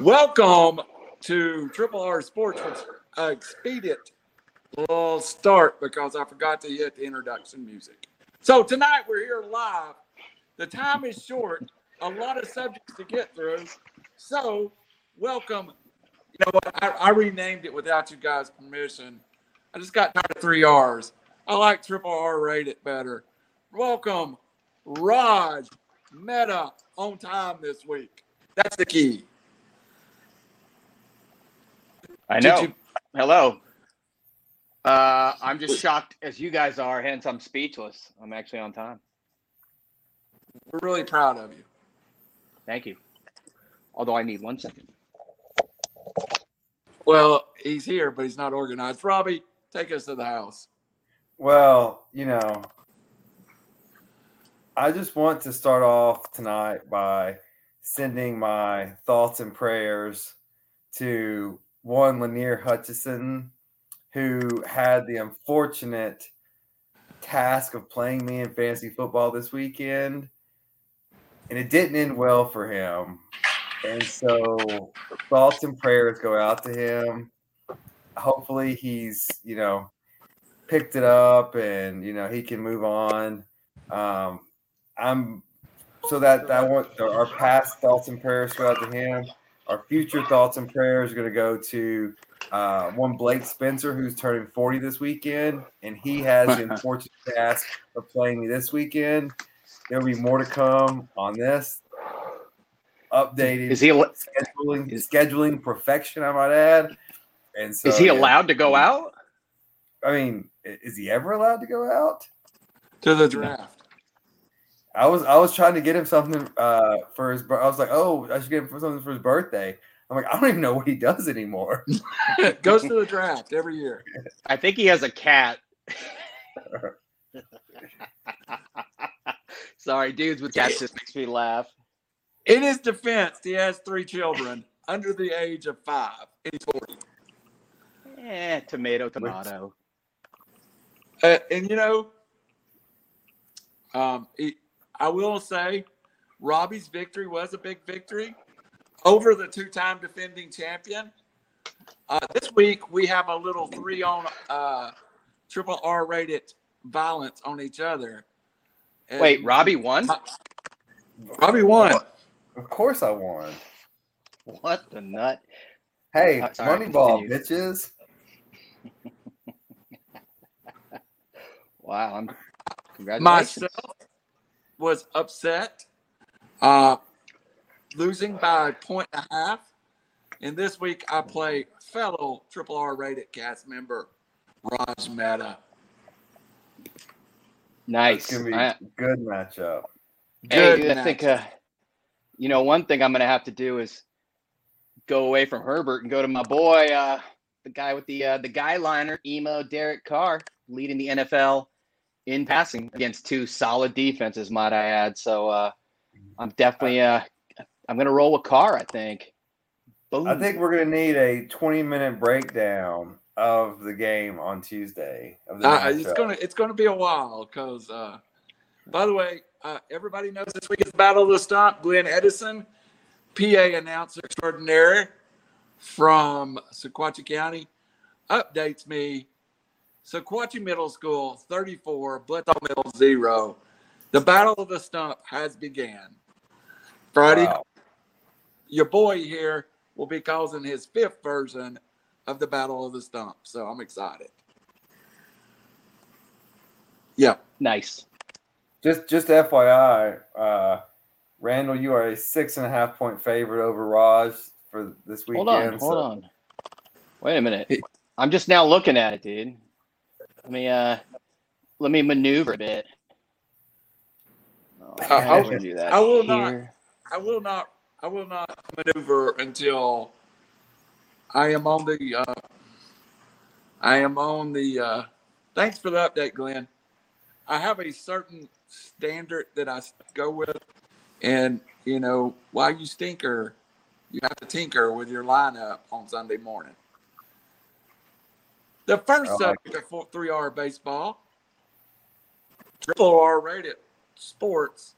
Welcome to Triple R Sports, which uh, expedient little start because I forgot to hit the introduction music. So tonight we're here live. The time is short, a lot of subjects to get through. So welcome. You know what? I, I renamed it without you guys' permission. I just got tired of three R's. I like triple R rated better. Welcome, Raj Mehta on time this week. That's the key. I know. you- Hello. Uh, I'm just shocked as you guys are, hence I'm speechless. I'm actually on time. We're really proud of you. Thank you. Although I need one second. Well, he's here, but he's not organized. Robbie, take us to the house. Well, you know, I just want to start off tonight by sending my thoughts and prayers to one Lanier Hutchison, who had the unfortunate task of playing me in fantasy football this weekend, and it didn't end well for him. And so, thoughts and prayers go out to him. Hopefully, he's you know picked it up and you know he can move on. Um, I'm so that that want our past thoughts and prayers go out to him. Our future thoughts and prayers are going to go to uh, one Blake Spencer who's turning 40 this weekend, and he has the unfortunate task of playing me this weekend. There'll be more to come on this. Updated Is he al- scheduling is- scheduling perfection, I might add. And so is he yeah. allowed to go out? I mean, is he ever allowed to go out? To the draft. I was I was trying to get him something uh, for his. I was like, oh, I should get him something for his birthday. I'm like, I don't even know what he does anymore. Goes to the draft every year. I think he has a cat. Sorry, dudes with cats just makes me laugh. In his defense, he has three children under the age of five. And he's 40. Eh, tomato, tomato. Uh, and you know, um, he, I will say, Robbie's victory was a big victory over the two-time defending champion. Uh, this week we have a little three on uh, triple R rated violence on each other. And Wait, Robbie won? Robbie won. Of course, I won. What the nut? Hey, sorry, Moneyball, continue. bitches. Wow, I'm congratulations. Myself was upset, uh, losing by a point and a half. And this week I play fellow triple R rated cast member Raj Mehta. Nice. It's gonna be I- a good matchup. Hey, Good I think uh, you know one thing I'm gonna have to do is go away from Herbert and go to my boy, uh, the guy with the uh, the guy liner, emo Derek Carr, leading the NFL in passing against two solid defenses, might I add. So uh, I'm definitely uh, I'm gonna roll with Carr. I think. Boom. I think we're gonna need a 20 minute breakdown of the game on Tuesday. Of the Uh, it's gonna it's gonna be a while because uh, by the way, uh, everybody knows this week is Battle of the Stump. Glenn Edison, PA announcer extraordinaire from Sequatchie County, updates me. Sequatchie Middle School 34, Bledsoe Middle 0. The Battle of the Stump has began. Friday, Wow. your boy here will be causing his fifth version of the Battle of the Stump. So I'm excited. Yeah. nice. Just just FYI, uh, Randall, you are a six and a half point favorite over Raj for this weekend. Hold on, hold on. Wait a minute. I'm just now looking at it, dude. Let me uh let me maneuver a bit. Oh, I- I I- do that I will not. I will not. I will not maneuver until I am on the. Uh, I am on the. Uh, thanks for the update, Glenn. I have a certain standard that I go with, and you know, while you stinker, you have to tinker with your lineup on Sunday morning. The first like subject of four- three R baseball, triple R rated sports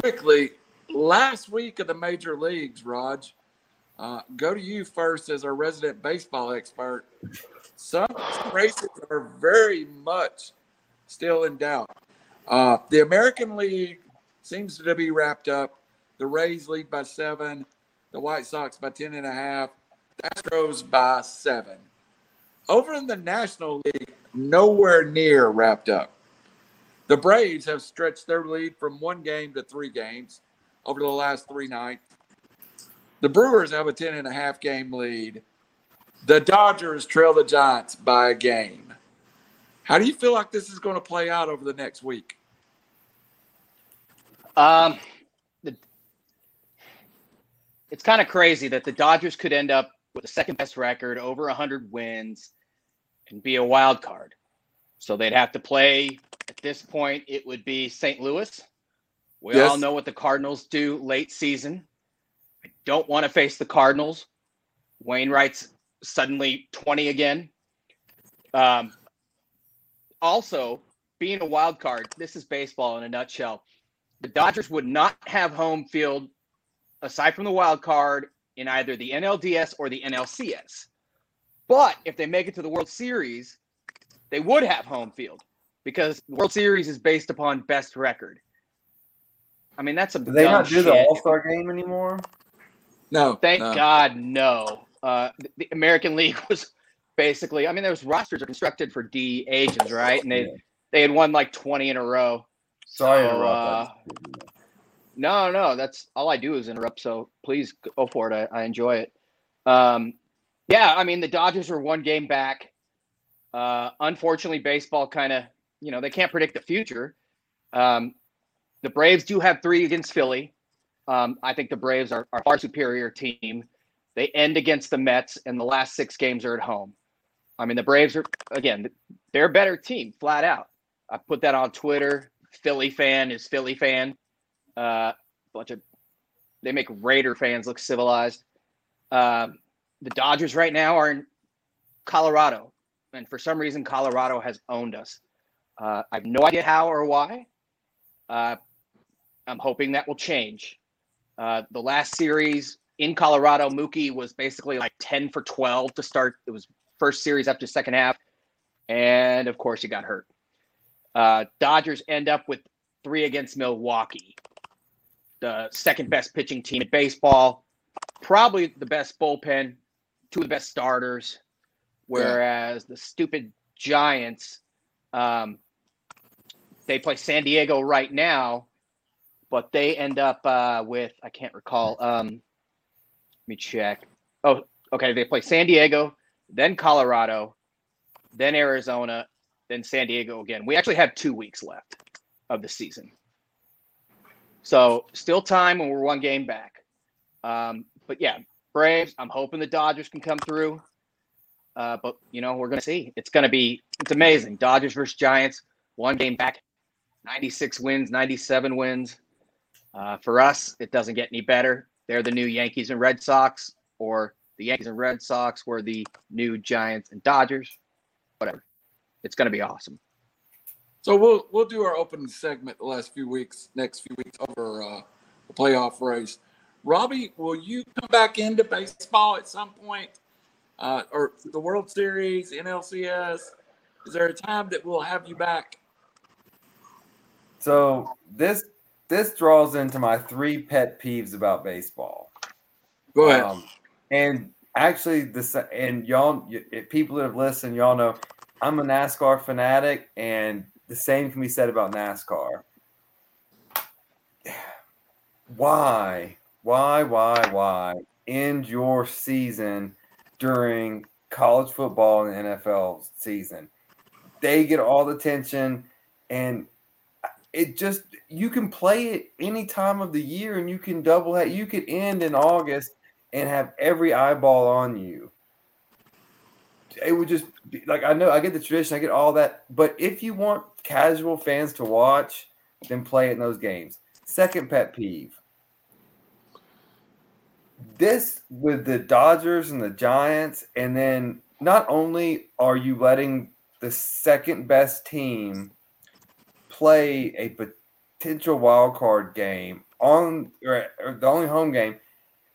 quickly last week of the major leagues, Raj, Uh, go to you first as our resident baseball expert. Some races are very much still in doubt. Uh, the American League seems to be wrapped up. The Rays lead by seven. The White Sox by ten and a half. The Astros by seven. Over in the National League, nowhere near wrapped up. The Braves have stretched their lead from one game to three games over the last three nights. The Brewers have a 10 and a half game lead. The Dodgers trail the Giants by a game. How do you feel like this is going to play out over the next week? Um, the, it's kind of crazy that the Dodgers could end up with the second best record, over 100 wins, and be a wild card. So they'd have to play at this point, it would be St. Louis. We yes. all know what the Cardinals do late season. I don't want to face the Cardinals. Wainwright's suddenly 20 again. Um, also, being a wild card, this is baseball in a nutshell. The Dodgers would not have home field aside from the wild card in either the NLDS or the NLCS. But if they make it to the World Series, they would have home field because the World Series is based upon best record. I mean, that's a. Do they not do shit. the All Star game anymore? No. Thank no. God, no. Uh, the, the American League was basically. I mean, those rosters are constructed for D agents, right? And they yeah. they had won like twenty in a row. Sorry so, uh, no, no, that's all I do is interrupt. So please go for it. I, I enjoy it. Um, yeah, I mean the Dodgers are one game back. Uh, unfortunately, baseball kind of you know they can't predict the future. Um, the Braves do have three against Philly. Um, I think the Braves are, are far superior team. They end against the Mets, and the last six games are at home. I mean, the Braves are again, they're a better team, flat out. I put that on Twitter. Philly fan is Philly fan. Uh, bunch of they make Raider fans look civilized. Um, the Dodgers right now are in Colorado, and for some reason, Colorado has owned us. Uh, I have no idea how or why. Uh, I'm hoping that will change. Uh, the last series in Colorado, Mookie was basically like 10 for 12 to start. It was first series up to second half. And of course, he got hurt. Uh, Dodgers end up with three against Milwaukee, the second best pitching team in baseball, probably the best bullpen, two of the best starters. Whereas yeah. the stupid Giants, um, they play San Diego right now, but they end up uh, with I can't recall. Um, let me check. Oh, okay. They play San Diego, then Colorado, then Arizona, then San Diego again. We actually have two weeks left of the season, so still time when we're one game back. Um, but yeah, Braves. I'm hoping the Dodgers can come through. Uh, but you know, we're gonna see. It's gonna be it's amazing. Dodgers versus Giants, one game back. 96 wins, 97 wins. Uh, for us, it doesn't get any better. They're the new Yankees and Red Sox, or the Yankees and Red Sox were the new Giants and Dodgers. Whatever. It's to be awesome. So we'll we'll do our opening segment the last few weeks, next few weeks over uh, the playoff race. Robbie, will you come back into baseball at some point, uh, or the World Series, NLCS? Is there a time that we'll have you back? So this this draws into my three pet peeves about baseball. Go ahead. Um, and actually, this and y'all, people that have listened, y'all know I'm a NASCAR fanatic, and the same can be said about NASCAR. Why, why, why, why end your season during college football and NFL season? They get all the attention, and it just you can play it any time of the year and you can double that you could end in august and have every eyeball on you it would just be like i know i get the tradition i get all that but if you want casual fans to watch then play it in those games second pet peeve this with the dodgers and the giants and then not only are you letting the second best team play a potential wild card game on or, or the only home game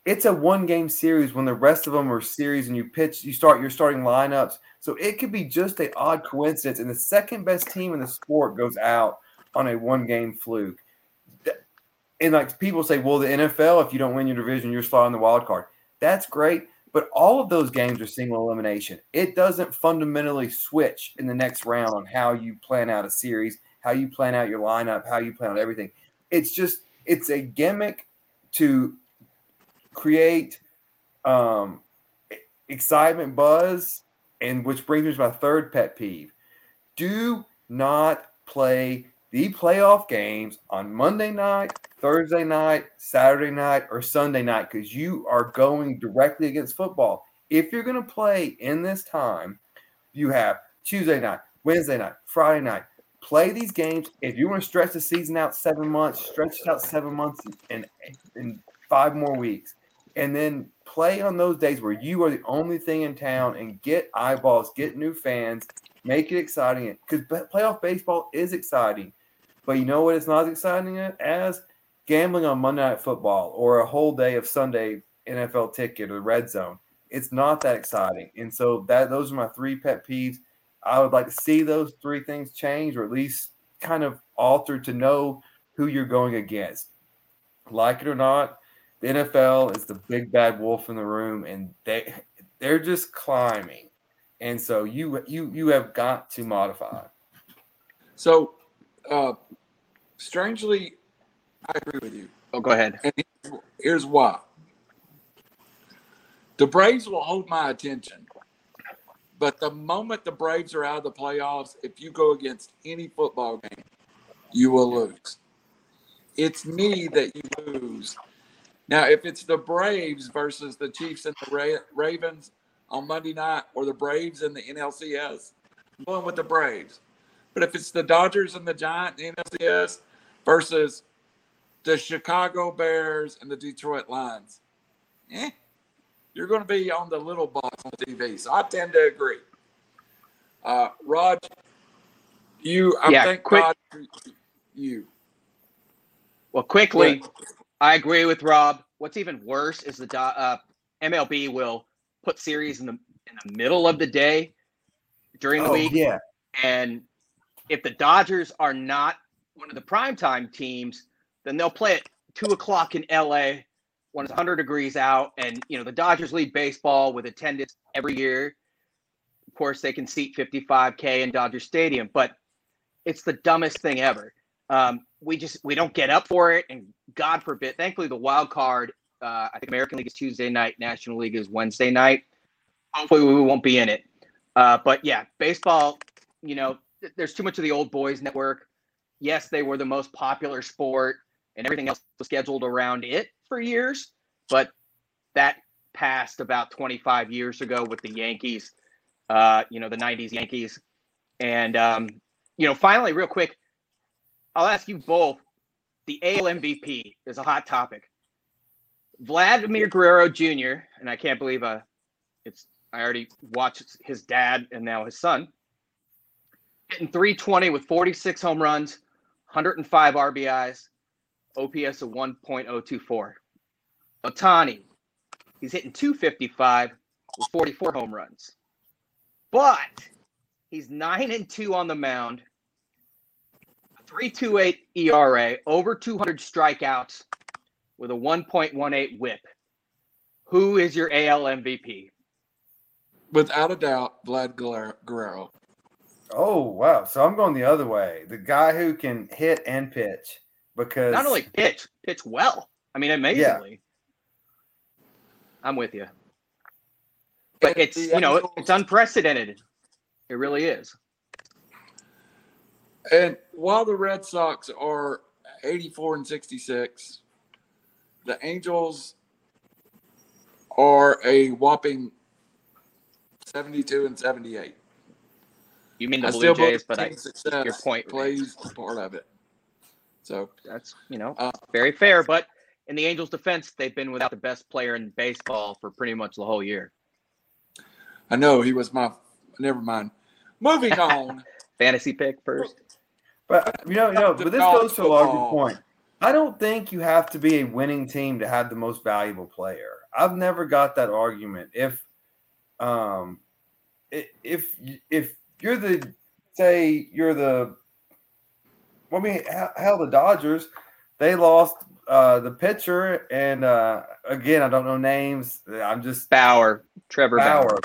it's a one game series when the rest of them are series and you pitch, you start your starting lineups. So it could be just a odd coincidence, and the second best team in the sport goes out on a one game fluke. And like people say, well, the NFL, if you don't win your division, you're slotting the wild card. That's great, but all of those games are single elimination. It doesn't fundamentally switch in the next round on how you plan out a series, how you plan out your lineup, how you plan out everything. It's just it's a gimmick to create um, excitement, buzz, and which brings me to my third pet peeve. Do not play the playoff games on Monday night, Thursday night, Saturday night, or Sunday night because you are going directly against football. If you're going to play in this time, you have Tuesday night, Wednesday night, Friday night. Play these games. If you want to stretch the season out seven months, stretch it out seven months and in five more weeks and then play on those days where you are the only thing in town and get eyeballs, get new fans, make it exciting. Because playoff baseball is exciting, but you know what? It's not as exciting as gambling on Monday Night Football or a whole day of Sunday NFL ticket or the red zone. It's not that exciting, and so that those are my three pet peeves. I would like to see those three things change, or at least kind of altered to know who you're going against. Like it or not, the NFL is the big bad wolf in the room, and they they're just climbing, and so you you you have got to modify. So, uh, strangely, I agree with you. Oh, go ahead. And here's why. The Braves will hold my attention. But the moment the Braves are out of the playoffs, if you go against any football game, you will lose. It's me that you lose now, if it's the Braves versus the Chiefs and the Ra- Ravens on Monday night, or the Braves and the NLCS, I'm going with the Braves. But if it's the Dodgers and the Giants, the NLCS versus the Chicago Bears and the Detroit Lions, eh, you're going to be on the little box on TV. So I tend to agree. Uh, Rod, you, I yeah, think quick, God, you. Well, quickly, I agree with Rob. What's even worse is the uh, MLB will put series in the in the middle of the day during the oh, week. Yeah. And if the Dodgers are not one of the primetime teams, then they'll play at two o'clock in LA when it's 100 degrees out. And, you know, the Dodgers lead baseball with attendance every year. Of course, they can seat 55K in Dodger Stadium, but it's the dumbest thing ever. Um, we just we don't get up for it, and God forbid. Thankfully, the wild card. Uh, I think American League is Tuesday night, National League is Wednesday night. Hopefully, we won't be in it. Uh, but yeah, baseball. You know, th- there's too much of the old boys network. Yes, they were the most popular sport, and everything else was scheduled around it for years. But that passed about 25 years ago with the Yankees. Uh, you know, the '90s Yankees, and um, you know, finally, real quick, I'll ask you both. The AL MVP is a hot topic. Vladimir Guerrero Jr. and I can't believe uh, it's I already watched his dad and now his son hitting 320 with 46 home runs, 105 RBIs, OPS of 1.024. Ohtani, he's hitting 255 with 44 home runs, but he's nine and two on the mound 3.28 ERA, over 200 strikeouts with a 1.18 whip. Who is your AL MVP? Without a doubt, Vlad Guerrero. Oh wow! So I'm going the other way. The guy who can hit and pitch because not only pitch, pitch well. I mean, amazingly. Yeah. I'm with you. But it's you know it's unprecedented. It really is. And while the Red Sox are 84 and 66, the Angels are a whopping 72 and 78. You mean the I Blue Jays, but I, your point plays part of it. So that's you know uh, very fair, but in the Angels' defense, they've been without the best player in baseball for pretty much the whole year. I know he was my. Never mind. Moving on. Fantasy pick first. But you know, you know, but this goes to a larger point. I don't think you have to be a winning team to have the most valuable player. I've never got that argument. If um if if you're the say you're the I mean hell the Dodgers they lost uh the pitcher and uh again I don't know names I'm just Bauer Trevor Bauer, Bauer.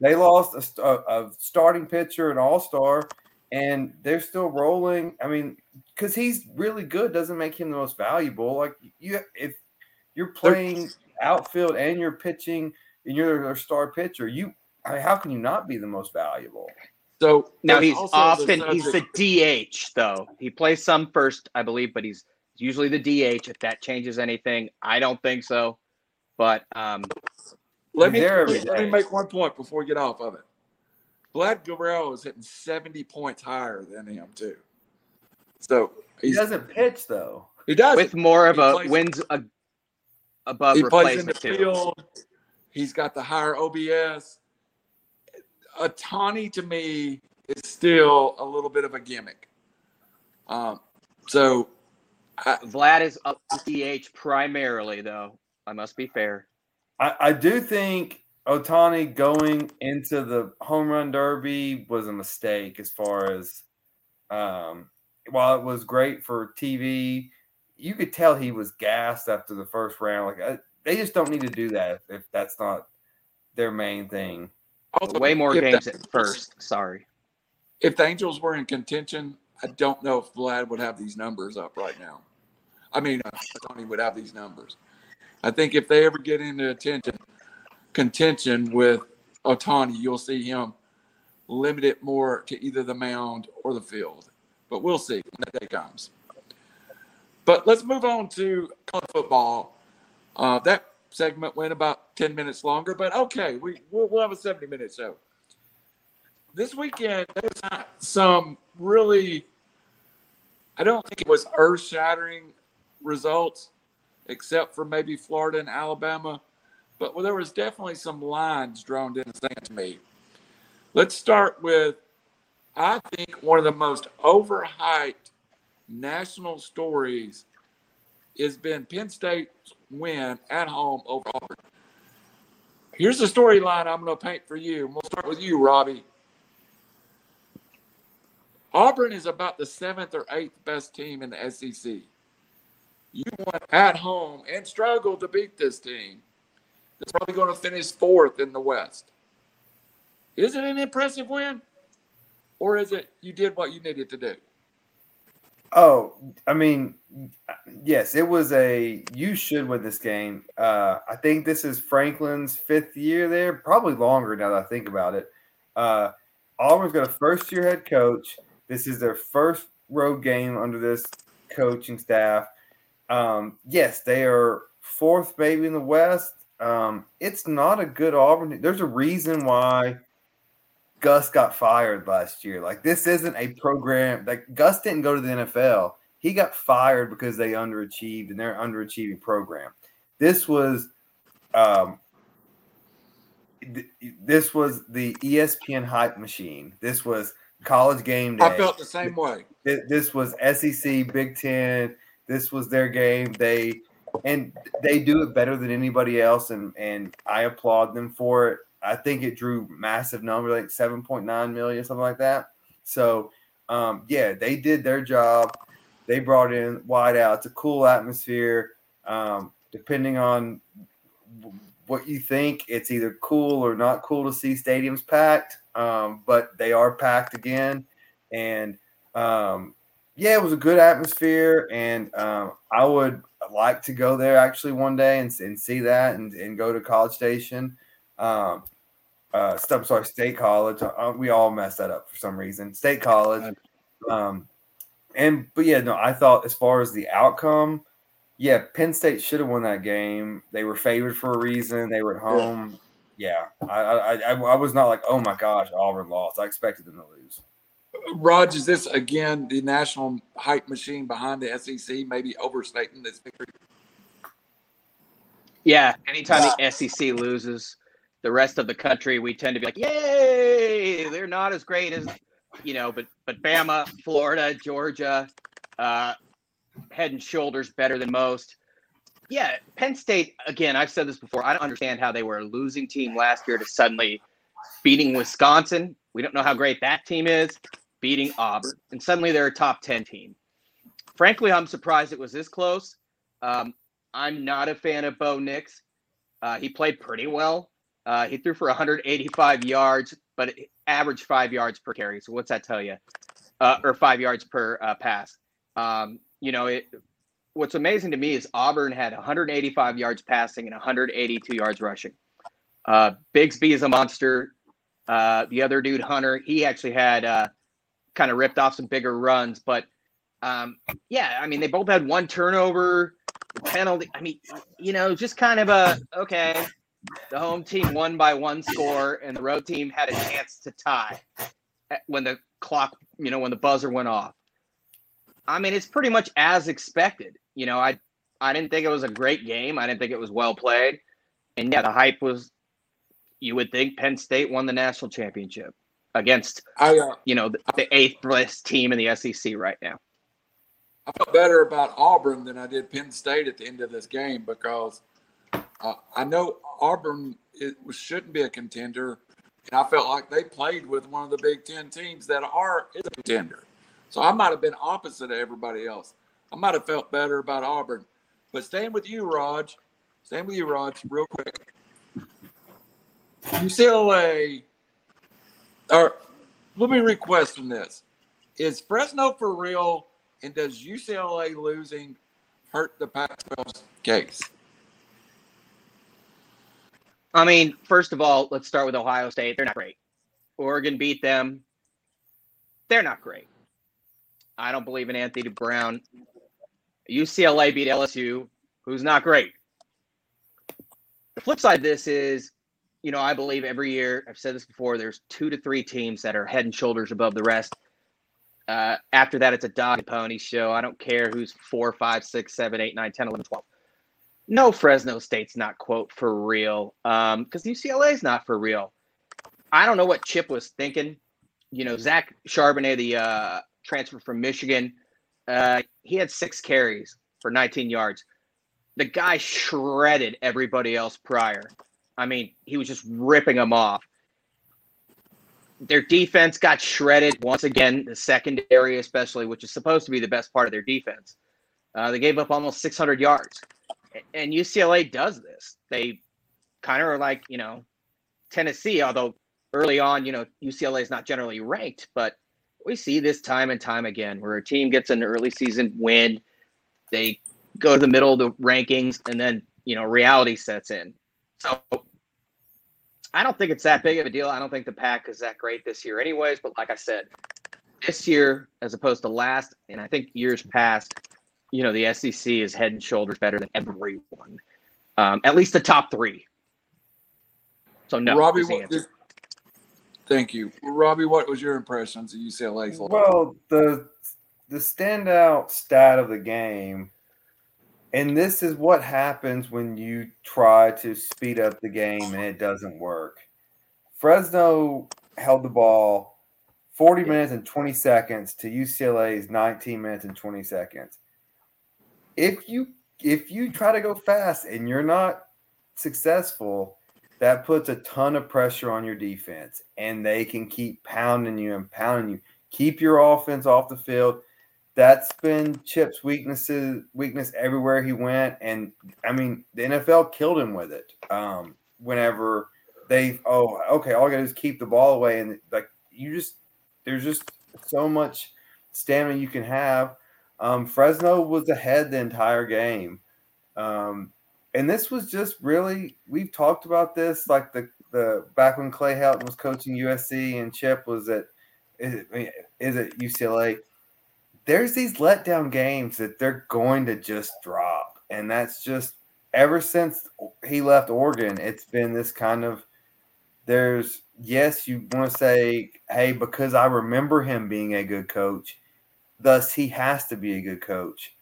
they lost a, a starting pitcher an all-star and they're still rolling I mean because he's really good doesn't make him the most valuable like you if you're playing outfield and you're pitching and you're a star pitcher you I mean, how can you not be the most valuable? So now he's often he's the DH though. He plays some first, I believe, but he's usually the DH. If that changes anything, I don't think so. But um, let me let me make one point before we get off of it. Vlad Guerrero is hitting seventy points higher than him too. So he doesn't pitch though. He does with more of he a wins a, above he plays in the field. He's got the higher OPS. Ohtani to me is still a little bit of a gimmick. Um, so I, Vlad is up DH primarily, though. I must be fair. I, I do think Ohtani going into the home run derby was a mistake as far as um, while it was great for TV, you could tell he was gassed after the first round. Like I, they just don't need to do that if, if that's not their main thing. Also, Way more games the, at first. Sorry. If the Angels were in contention, I don't know if Vlad would have these numbers up right now. I mean, uh, Tony would have these numbers. I think if they ever get into attention contention with Ohtani, you'll see him limit it more to either the mound or the field. But we'll see when that day comes. But let's move on to college football. Uh, that segment went about 10 minutes longer, but okay, we, we'll, we'll have a 70 minute show. This weekend, there was not some really, I don't think it was earth shattering results, except for maybe Florida and Alabama, but well, there was definitely some lines drawn in the sand to me. Let's start with, I think, one of the most overhyped national stories has been Penn State's win at home over Auburn. Here's the storyline I'm going to paint for you. We'll start with you, Robbie. Auburn is about the seventh or eighth best team in the SEC. You won at home and struggled to beat this team. That's probably going to finish fourth in the West. Is it an impressive win? Or is it you did what you needed to do? Oh, I mean, yes, it was a you should win this game. Uh, I think this is Franklin's fifth year there, probably longer now that I think about it. Uh, Auburn's got a first year head coach. This is their first road game under this coaching staff. Um, yes, they are fourth maybe in the West. Um, it's not a good Auburn. There's a reason why Gus got fired last year. Like this isn't a program. Like Gus didn't go to the NFL. He got fired because they underachieved and they're underachieving program. This was, um, th- this was the ESPN hype machine. This was college game day. I felt the same way. This, this was SEC, Big Ten. This was their game. They and they do it better than anybody else, and and I applaud them for it. I think it drew massive number, like 7.9 million, something like that. So, um, yeah, they did their job. They brought in wide out. It's a cool atmosphere. Um, depending on what you think, it's either cool or not cool to see stadiums packed. Um, but they are packed again. And um, yeah, it was a good atmosphere. And um, I would like to go there actually one day and, and see that and, and go to College Station um, uh, I'm sorry, State College. Uh, we all messed that up for some reason. State College. Um, and but yeah, no, I thought as far as the outcome, yeah, Penn State should have won that game. They were favored for a reason. They were at home. Yeah, I, I, I, I was not like, oh my gosh, Auburn lost. I expected them to lose. Raj, is this again the national hype machine behind the SEC maybe overstating this victory? Yeah, anytime the SEC loses, the rest of the country, we tend to be like, yay, they're not as great as, you know, but but Bama, Florida, Georgia, uh, head and shoulders better than most. Yeah, Penn State, again, I've said this before. I don't understand how they were a losing team last year to suddenly beating Wisconsin. We don't know how great that team is, beating Auburn. And suddenly they're a top 10 team. Frankly, I'm surprised it was this close. Um, I'm not a fan of Bo Nix. Uh, he played pretty well. Uh, he threw for 185 yards, but averaged five yards per carry. So what's that tell you? Uh, or five yards per uh, pass. Um, you know, it, what's amazing to me is Auburn had 185 yards passing and 182 yards rushing. Uh, Bigsby is a monster. Uh, the other dude, Hunter, he actually had uh, kind of ripped off some bigger runs. But um, yeah, I mean, they both had one turnover, penalty. I mean, you know, just kind of a okay. The home team won by one score, and the road team had a chance to tie when the clock, you know, when the buzzer went off. I mean, it's pretty much as expected. You know, I I didn't think it was a great game. I didn't think it was well played. And yeah, the hype was you would think Penn State won the national championship against I, uh, you know the, the eighth best team in the SEC right now. I felt better about Auburn than I did Penn State at the end of this game because uh, I know Auburn it shouldn't be a contender, and I felt like they played with one of the Big Ten teams that are is a contender. So I might have been opposite of everybody else. I might have felt better about Auburn. But staying with you, Raj, staying with you, Raj, real quick. UCLA, or let me request from this. Is Fresno for real? And does UCLA losing hurt the Pac 12's case? I mean, first of all, let's start with Ohio State. They're not great. Oregon beat them. They're not great. I don't believe in Anthony Brown. UCLA beat LSU, who's not great. The flip side of this is, you know, I believe every year, I've said this before, there's two to three teams that are head and shoulders above the rest. Uh, after that, it's a dog and pony show. I don't care who's four, five, six, seven, eight, nine, 10, 11, 12. No, Fresno State's not, quote, for real, because um, UCLA's not for real. I don't know what Chip was thinking. You know, Zach Charbonnet, the uh, transfer from Michigan. Uh, he had six carries for 19 yards. The guy shredded everybody else prior. I mean, he was just ripping them off. Their defense got shredded once again, the secondary, especially, which is supposed to be the best part of their defense. Uh, they gave up almost 600 yards. And UCLA does this. They kind of are like, you know, Tennessee, although early on, you know, UCLA is not generally ranked, but we see this time and time again where a team gets an early season win, they go to the middle of the rankings, and then you know reality sets in. So I don't think it's that big of a deal. I don't think the Pac is that great this year, anyways. But like I said, this year as opposed to last, and I think years past, you know, the SEC is head and shoulders better than everyone, um, at least the top three. So no, Robbie, what, Thank you, Robbie. What was your impressions of UCLA? Well, the the standout stat of the game, and this is what happens when you try to speed up the game and it doesn't work. Fresno held the ball 40 minutes and 20 seconds to UCLA's 19 minutes and 20 seconds. If you if you try to go fast and you're not successful, that puts a ton of pressure on your defense, and they can keep pounding you and pounding you. Keep your offense off the field. That's been Chip's weaknesses weakness everywhere he went, and I mean the NFL killed him with it. Um, whenever they oh okay, all I gotta do is keep the ball away, and like you just there's just so much stamina you can have. Um, Fresno was ahead the entire game. Um, and this was just really we've talked about this like the the back when Clay Helton was coaching USC and Chip was at is it, is it UCLA. There's these letdown games that they're going to just drop, and that's just ever since he left Oregon. It's been this kind of there's yes, you want to say, hey, because I remember him being a good coach, thus he has to be a good coach.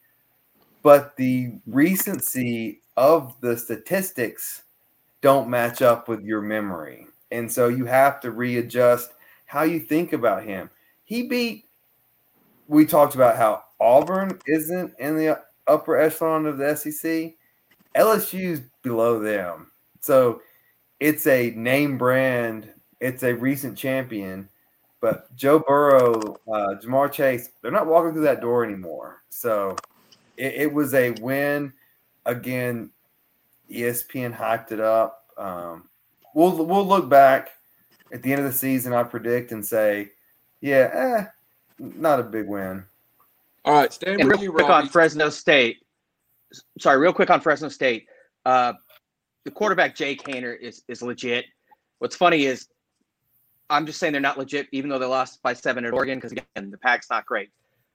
But the recency of the statistics don't match up with your memory. And so you have to readjust how you think about him. He beat, we talked about how Auburn isn't in the upper echelon of the SEC, LSU's below them. So it's a name brand, it's a recent champion. But Joe Burrow, uh, Ja'Marr Chase, they're not walking through that door anymore. So it, it was a win. Again, ESPN hyped it up. Um, we'll we'll look back at the end of the season, I predict, and say, yeah, eh, not a big win. All right, stand And with real you, quick Robbie. on Fresno State. Sorry, real quick on Fresno State. Uh, the quarterback Jake Haener is is legit. What's funny is I'm just saying they're not legit, even though they lost by seven at Oregon, because again, the Pac's not great.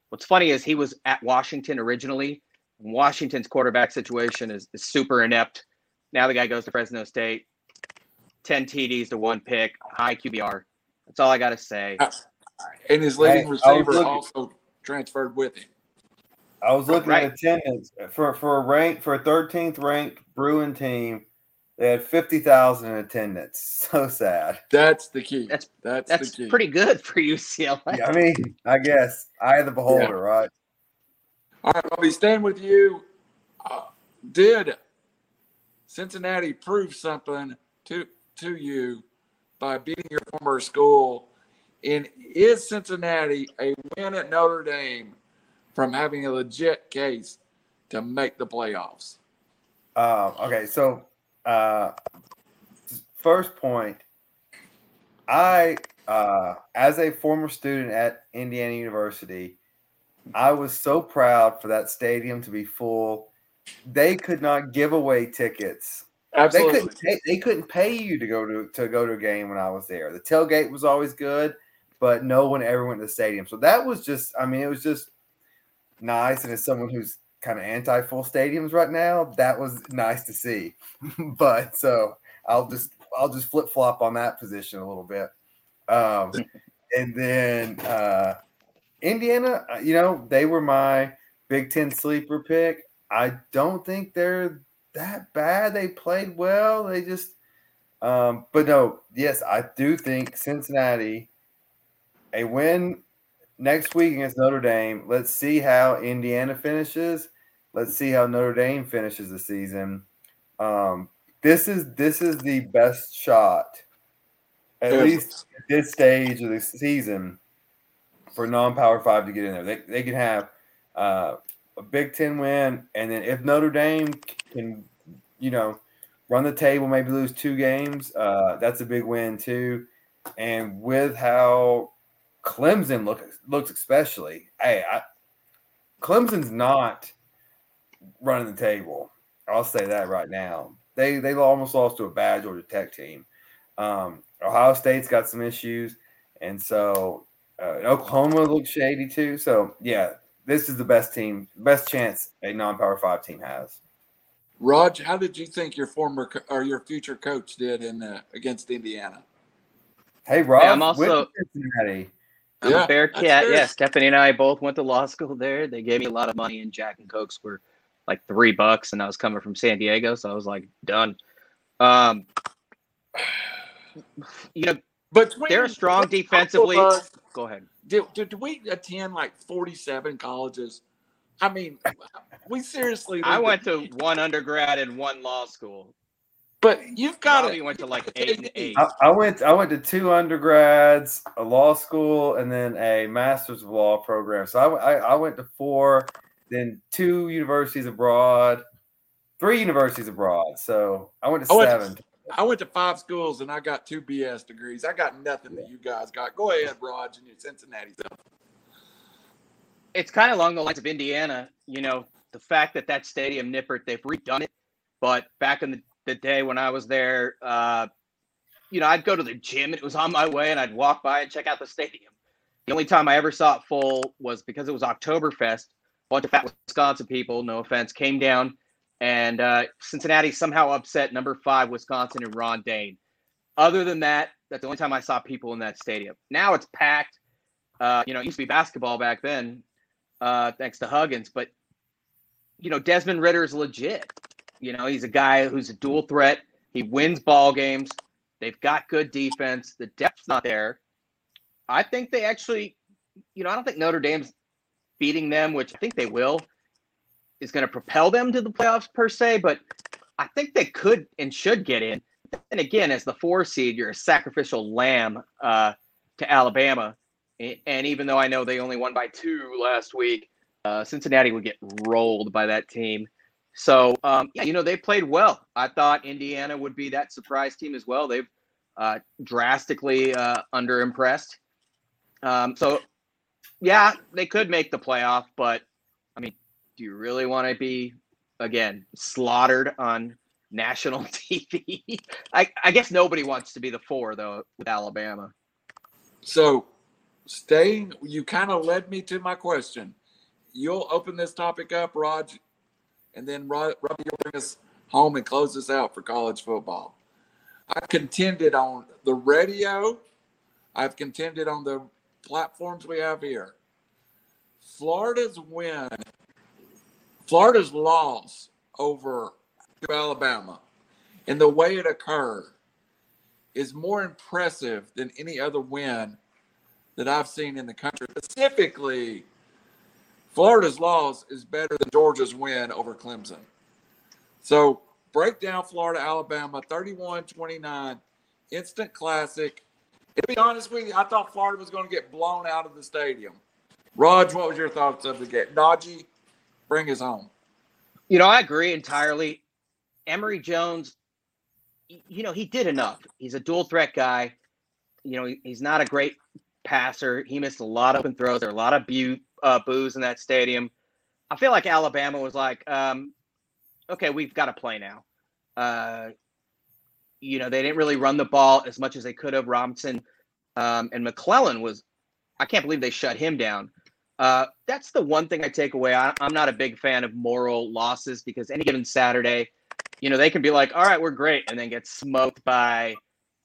What's funny is he was at Washington originally. Washington's quarterback situation is, is super inept. Now the guy goes to Fresno State, 10 TDs to one pick, high QBR. That's all I got to say. and his leading Hey, receiver also transferred with him. I was looking Right. at attendance for for a rank for a 13th ranked Bruin team. They had 50,000 in attendance. So sad. That's the key. That's- that's, That's the key. pretty good for UCLA. I mean, I guess eye of the beholder, right? All right, Robbie, staying with you. Uh, did Cincinnati prove something to to you by beating your former school? And is Cincinnati a win at Notre Dame from having a legit case to make the playoffs? Um, okay, so uh, first point, I uh, as a former student at Indiana University, I was so proud for that stadium to be full. They could not give away tickets. They Absolutely. couldn't. Pay, they couldn't pay you to go to to go to a game when I was there. The tailgate was always good, but no one ever went to the stadium. So that was just. I mean, it was just nice. And as someone who's kind of anti full stadiums right now, that was nice to see. but so I'll just I'll just flip flop on that position a little bit. Um, and then uh, Indiana, uh, you know, they were my Big Ten sleeper pick. I don't think they're that bad. They played well. They just, um, but no, yes, I do think Cincinnati a win next week against Notre Dame. Let's see how Indiana finishes. Let's see how Notre Dame finishes the season. Um, this is this is the best shot, at Yes. least at this stage of the season, for non-power five to get in there. They they can have uh, a Big Ten win, and then if Notre Dame can, you know, run the table, maybe lose two games, uh, that's a big win too. And with how Clemson look, looks, especially, hey, I, Clemson's not running the table. I'll say that right now. They they almost lost to a bad Georgia Tech team. Um, Ohio State's got some issues, and so uh, Oklahoma looks shady too. So yeah, this is the best team, best chance a non-power five team has. Raj, how did you think your former co- or your future coach did in uh, against Indiana? Hey, Rob, I'm also- Cincinnati. I'm Yeah, a bear cat. Yeah, Stephanie and I both went to law school there. They gave me a lot of money, and Jack and Cokes were like three bucks, and I was coming from San Diego, so I was like done. Um, you know, but they're strong defensively. us, Go ahead. Did, did we attend like 47 colleges? I mean, we seriously. I went to one undergrad and one law school. but you've got Robbie to. went to like eight and eight. I, I went. I went to two undergrads, a law school, and then a master's of law program. So I, I, I went to four, then two universities abroad, three universities abroad. So I went to I went- seven. I went to five schools and I got two BS degrees. I got nothing that you guys got. Go ahead, Raj, and your Cincinnati stuff. it's kind of along the lines of Indiana. You know, the fact that that stadium, Nippert, they've redone it. But back in the, the day when I was there, uh, you know, I'd go to the gym and it was on my way and I'd walk by and check out the stadium. The only time I ever saw it full was because it was Oktoberfest. Bunch of fat Wisconsin people, no offense, came down and uh, Cincinnati somehow upset number five Wisconsin and Ron Dayne. Other than that, that's the only time I saw people in that stadium. Now it's packed. Uh, you know, it used to be basketball back then, uh, thanks to Huggins. But you know, Desmond Ridder is legit. You know, he's a guy who's a dual threat. He wins ball games. They've got good defense. The depth's not there. I think they actually, you know, I don't think Notre Dame's beating them, which I think they will, is going to propel them to the playoffs per se. But I think they could and should get in. And again, as the four seed, you're a sacrificial lamb uh, to Alabama. And even though I know they only won by two last week, uh, Cincinnati would get rolled by that team. So, um, yeah, you know, they played well. I thought Indiana would be that surprise team as well. They've uh, drastically uh, underimpressed. Um, so, yeah, they could make the playoff, but I mean, do you really want to be again slaughtered on national TV? I, I guess nobody wants to be the four though with Alabama. So, staying, you kind of led me to my question. You'll open this topic up, Raj, and then Robbie will bring us home and close us out for college football. I contended on the radio. I've contended on the platforms we have here. Florida's win, Florida's loss over Alabama and the way it occurred is more impressive than any other win that I've seen in the country. Specifically, Florida's loss is better than Georgia's win over Clemson. So break down Florida, Alabama, 31 29, instant classic. To be honest with you, I thought Florida was going to get blown out of the stadium. Raj, what was your thoughts of the game? Dodgy, bring us home. You know, I agree entirely. Emory Jones, you know, he did enough. He's a dual threat guy. You know, he's not a great passer. He missed a lot of open throws. There are a lot of bu- uh, boos in that stadium. I feel like Alabama was like, um, okay, we've got to play now. Uh, you know, they didn't really run the ball as much as they could have. Robinson um, and McClellan was, I can't believe they shut him down. Uh, that's the one thing I take away. I, I'm not a big fan of moral losses because any given Saturday, you know, they can be like, all right, we're great, and then get smoked by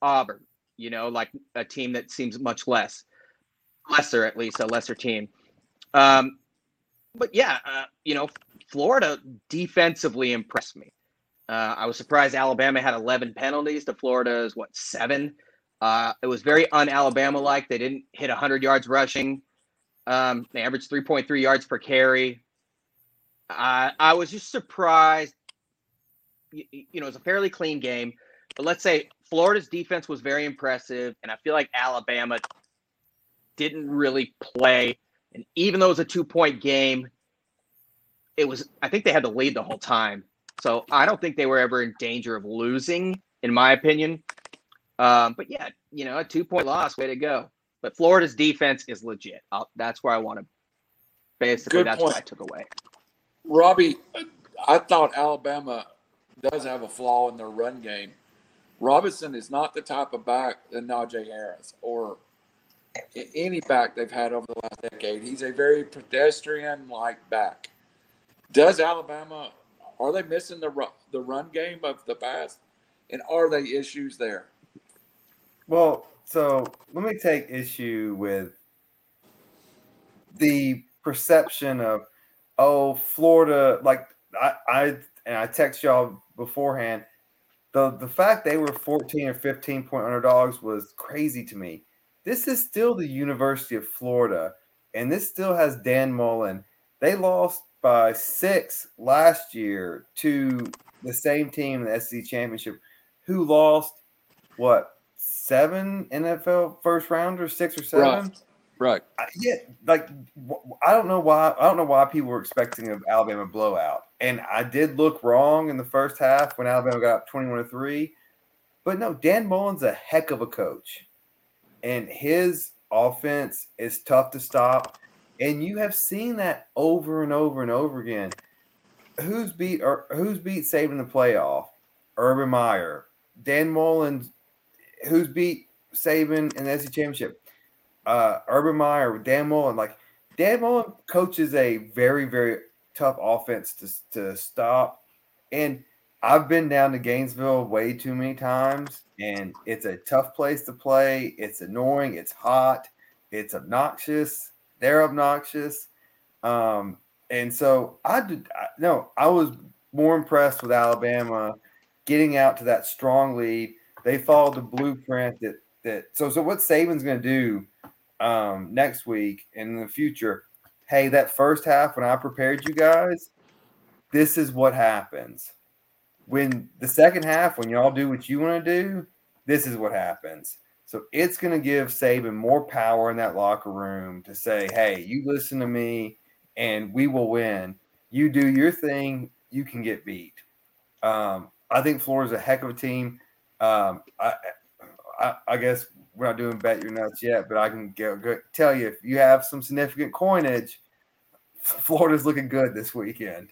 Auburn, you know, like a team that seems much less, lesser at least, a lesser team. Um, but yeah, uh, you know, Florida defensively impressed me. Uh, I was surprised Alabama had 11 penalties to Florida's, what, seven? Uh, it was very un Alabama like. They didn't hit 100 yards rushing. Um, they averaged 3.3 yards per carry. I, I was just surprised. You, you know, it was a fairly clean game, but let's say Florida's defense was very impressive, and I feel like Alabama didn't really play. And even though it was a two point game, it was, I think they had the lead the whole time. So I don't think they were ever in danger of losing, in my opinion. Um, but yeah, you know, a two point loss, way to go. But Florida's defense is legit. I'll, that's where I want to. Basically, Good that's point. what I took away. Robbie, I thought Alabama does have a flaw in their run game. Robinson is not the type of back that Najee Harris or any back they've had over the last decade. He's a very pedestrian like back. Does Alabama are they missing the ru- the run game of the past, and are they issues there? Well, so let me take issue with the perception of, oh, Florida. Like I, I and I text y'all beforehand. The the fact they were 14 or 15 point underdogs was crazy to me. This is still the University of Florida, and this still has Dan Mullen. They lost by six last year to the same team in the SEC championship, who lost what seven NFL first rounders, six or seven. Right. Right. I- yeah, like I don't know why I don't know why people were expecting an Alabama blowout, and I did look wrong in the first half when Alabama got up twenty-one to three. But no, Dan Mullen's a heck of a coach, and his offense is tough to stop. And you have seen that over and over and over again. Who's beat or who's beat in the playoff? Urban Meyer, Dan Mullen. Who's beat Saban in the SEC championship? uh, Urban Meyer, Dan Mullen. Like Dan Mullen coaches a very, very tough offense to, to stop. And I've been down to Gainesville way too many times, and it's a tough place to play. It's annoying. It's hot. It's obnoxious. They're obnoxious. Um, and so I did. I, no, I was more impressed with Alabama getting out to that strong lead. They followed the blueprint that that. So so what Saban's to do um, next week and in the future hey, that first half when I prepared you guys, this is what happens. When the second half, when y'all do what you want to do, this is what happens. So it's going to give Saban more power in that locker room to say, hey, you listen to me and we will win. You do your thing, you can get beat. Um, I think Florida's a heck of a team. Um, I, I, I, guess we're not doing bet your nuts yet, but I can go, go, tell you if you have some significant coinage, Florida's looking good this weekend.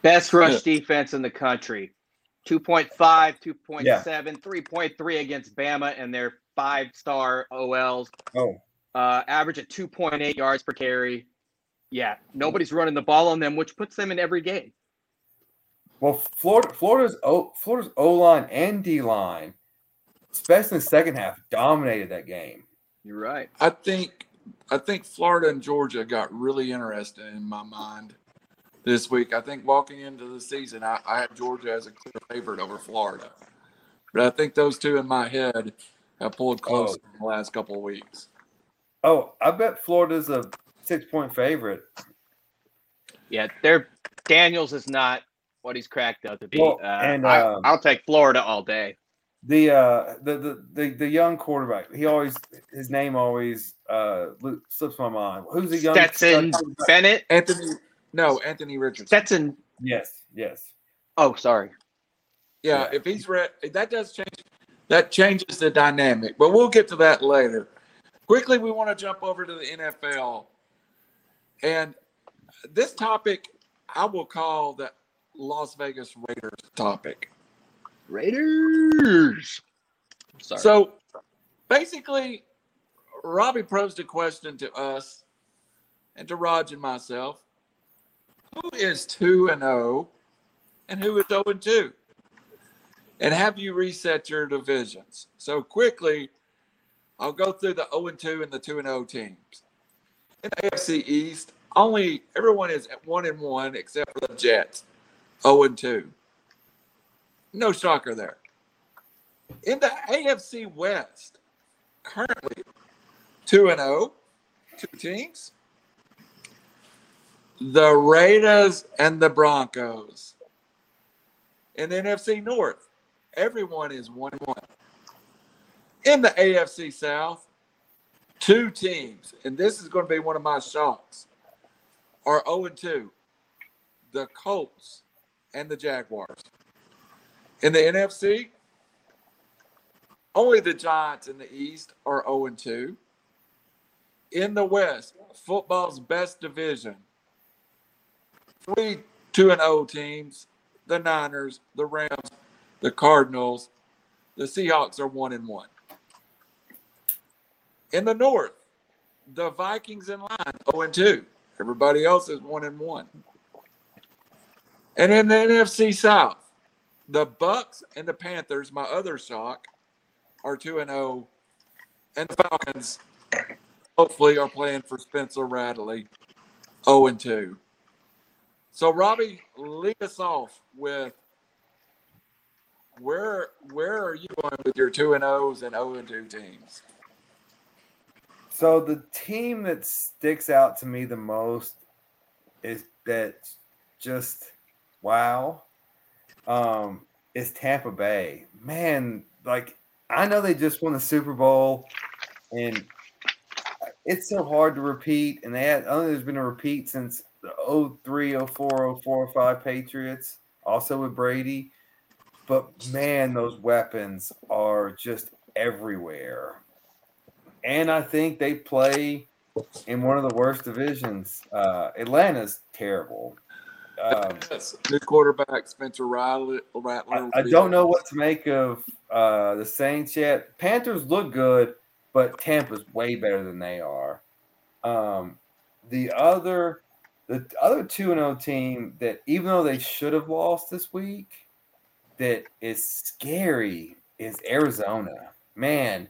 Best rush defense in the country. 2.5, 2.7, yeah. 3.3 against Bama and their five star OLs. Oh. Uh, average at 2.8 yards per carry. Yeah, nobody's running the ball on them, which puts them in every game. Well, Florida, Florida's O, Florida's O line and D line, especially in the second half, dominated that game. You're right. I think I think Florida and Georgia got really interesting in my mind this week. I think walking into the season, I, I had Georgia as a clear favorite over Florida, but I think those two in my head have pulled close oh. in the last couple of weeks. Oh, I bet Florida's a six point favorite. Yeah, they're Daniels is not what he's cracked up to be. Well, uh, and uh, I, will take Florida all day. The, uh, the the the the young quarterback, he always his name always uh slips my mind. Who's the young Stetson Bennett? Anthony no, Anthony Richardson. Stetson. Yes, yes. Oh, sorry. Yeah, yeah. if he's read that does change that changes the dynamic, but we'll get to that later. Quickly, we want to jump over to the NFL. And this topic I will call the Las Vegas Raiders topic. Raiders. Sorry. So basically, Robbie posed a question to us and to Raj and myself. Who is 2 and 0 and who is 0 and 2? And have you reset your divisions? So quickly, I'll go through the 0 and 2 and the 2 and 0 teams. In the AFC East, only everyone is at 1 and 1 except for the Jets, 0 and 2. No shocker there. In the AFC West, currently 2 and 0, two teams. The Raiders and the Broncos. In the NFC North, everyone is 1 1. In the AFC South, two teams, and this is going to be one of my shocks, are 0 2. The Colts and the Jaguars. In the NFC, only the Giants in the East are 0 2. In the West, football's best division, three 2 and 0 teams the Niners, the Rams, the Cardinals, the Seahawks are 1 and 1. In the North, the Vikings in line 0 and 2. Everybody else is 1 and 1. And in the NFC South, the Bucs and the Panthers, my other shock, are 2 and 0. And the Falcons hopefully are playing for Spencer Rattler 0 and 2. So Robbie, lead us off with where where are you going with your 2 and 0s and 0 and 2 teams? So the team that sticks out to me the most is that just wow um, is Tampa Bay. Man, like I know they just won the Super Bowl, and it's so hard to repeat. And they had only there's been a repeat since the 03, 04, 04, 05 Patriots, also with Brady. But man, those weapons are just everywhere. And I think they play in one of the worst divisions. Uh, Atlanta's terrible. Um, New quarterback Spencer Rattler. I, I, don't know what to make of uh, the Saints yet. Panthers look good, but Tampa's way better than they are. Um, the other, the other two and zero oh team that even though they should have lost this week, that is scary is Arizona. Man,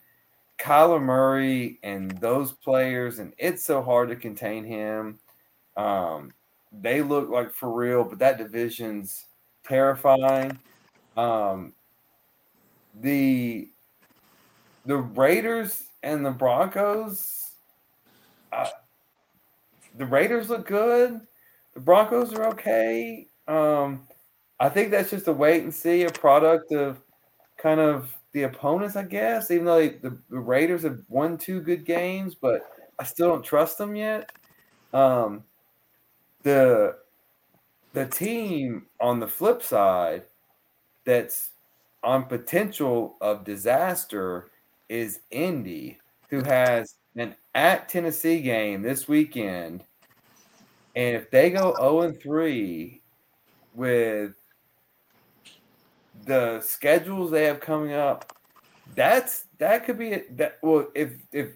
Kyler Murray and those players, and it's so hard to contain him. Um, they look like for real, but that division's terrifying. Um, the the Raiders and the Broncos, I, the Raiders look good. The Broncos are okay. Um, I think that's just a wait and see, a product of kind of the opponents, I guess. Even though they, the, the Raiders have won two good games, but I still don't trust them yet. Um, the the team on the flip side that's on potential of disaster is Indy, who has an at Tennessee game this weekend. And if they go 0 and 3 with the schedules they have coming up, that's that could be it. that well if if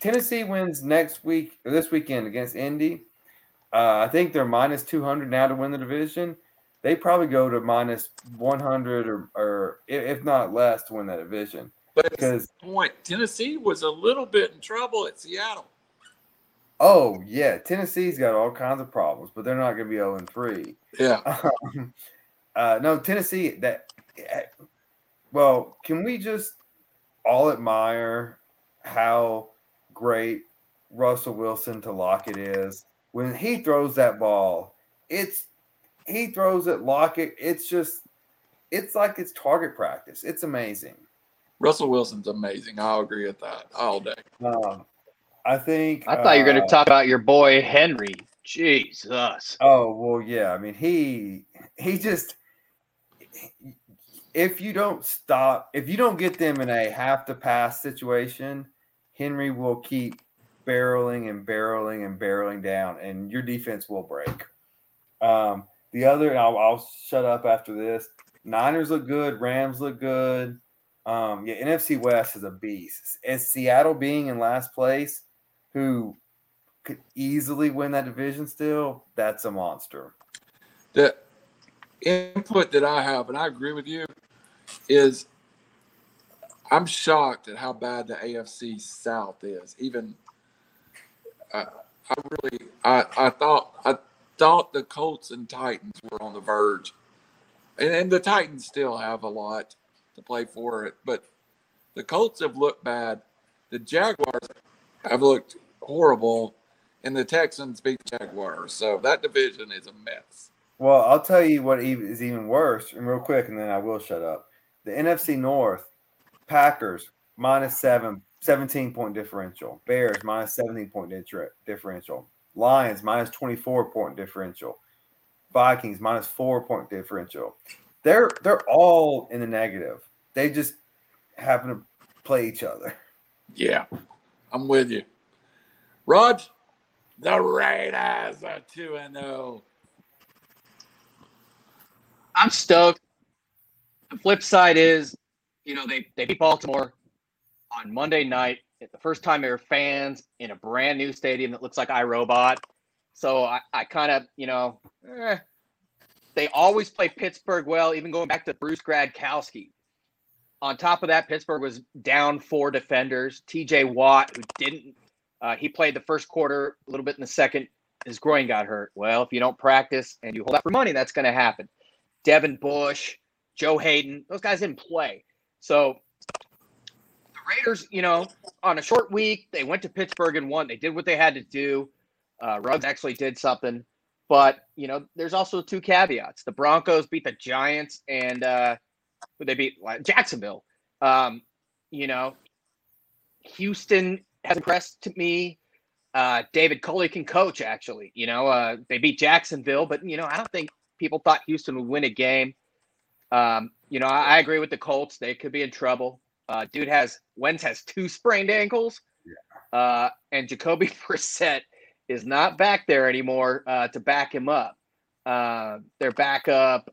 Tennessee wins next week or this weekend against Indy, uh, I think they're minus 200 now to win the division. They probably go to minus 100 or, or if not less to win that division. But Because point, Tennessee was a little bit in trouble at Seattle. oh yeah, Tennessee's got all kinds of problems, but they're not going to be 0 and 3. Yeah. Um, uh, no, Tennessee. That well, can we just all admire how great Russell Wilson to Lockett is when he throws that ball? It's he throws it Lockett. It's just it's like it's target practice. It's amazing. Russell Wilson's amazing. I'll agree with that all day. Um, I think. I thought you were going uh, to talk about your boy Henry. Jesus. Oh well, yeah. I mean, he he just if you don't stop, if you don't get them in a have to pass situation, Henry will keep barreling and barreling and barreling down, and your defense will break. Um, the other, I'll, I'll shut up after this. Niners look good. Rams look good. Um, yeah, NFC West is a beast. Is Seattle being in last place, who could easily win that division still, that's a monster. The input that I have, and I agree with you, is I'm shocked at how bad the AFC South is. Even uh, I really, I, I thought, I thought the Colts and Titans were on the verge, and, and the Titans still have a lot to play for it, but the Colts have looked bad. The Jaguars have looked horrible, and the Texans beat the Jaguars. So that division is a mess. Well, I'll tell you what is even worse, and real quick, and then I will shut up. The NFC North, Packers minus seven, 17 point differential. Bears minus 17 point differential. Lions minus 24 point differential. Vikings minus four point differential. They're they're all in the negative. They just happen to play each other. Yeah, I'm with you. Rod, the Raiders are 2 and oh. 0. I'm stoked. The flip side is, you know, they, they beat Baltimore on Monday night. It's the first time they were fans in a brand new stadium that looks like iRobot. So I, I kind of, you know, eh. they always play Pittsburgh well, even going back to Bruce Gradkowski. On top of that, Pittsburgh was down four defenders. TJ Watt, who didn't, uh, he played the first quarter, a little bit in the second. His groin got hurt. Well, if you don't practice and you hold out for money, that's going to happen. Devin Bush, Joe Haden, those guys didn't play. So the Raiders, you know, on a short week, they went to Pittsburgh and won. They did what they had to do. Uh, Ruggs actually did something. But, you know, there's also two caveats. The Broncos beat the Giants and uh, they beat Jacksonville. Um, you know, Houston has impressed to me. Uh, David Culley can coach, actually. You know, uh, they beat Jacksonville, but, you know, I don't think people thought Houston would win a game. Um, you know, I, I, agree with the Colts. They could be in trouble. Uh, dude has Wentz has two sprained ankles, yeah. uh, and Jacoby Brissett is not back there anymore uh, to back him up. Uh, their backup,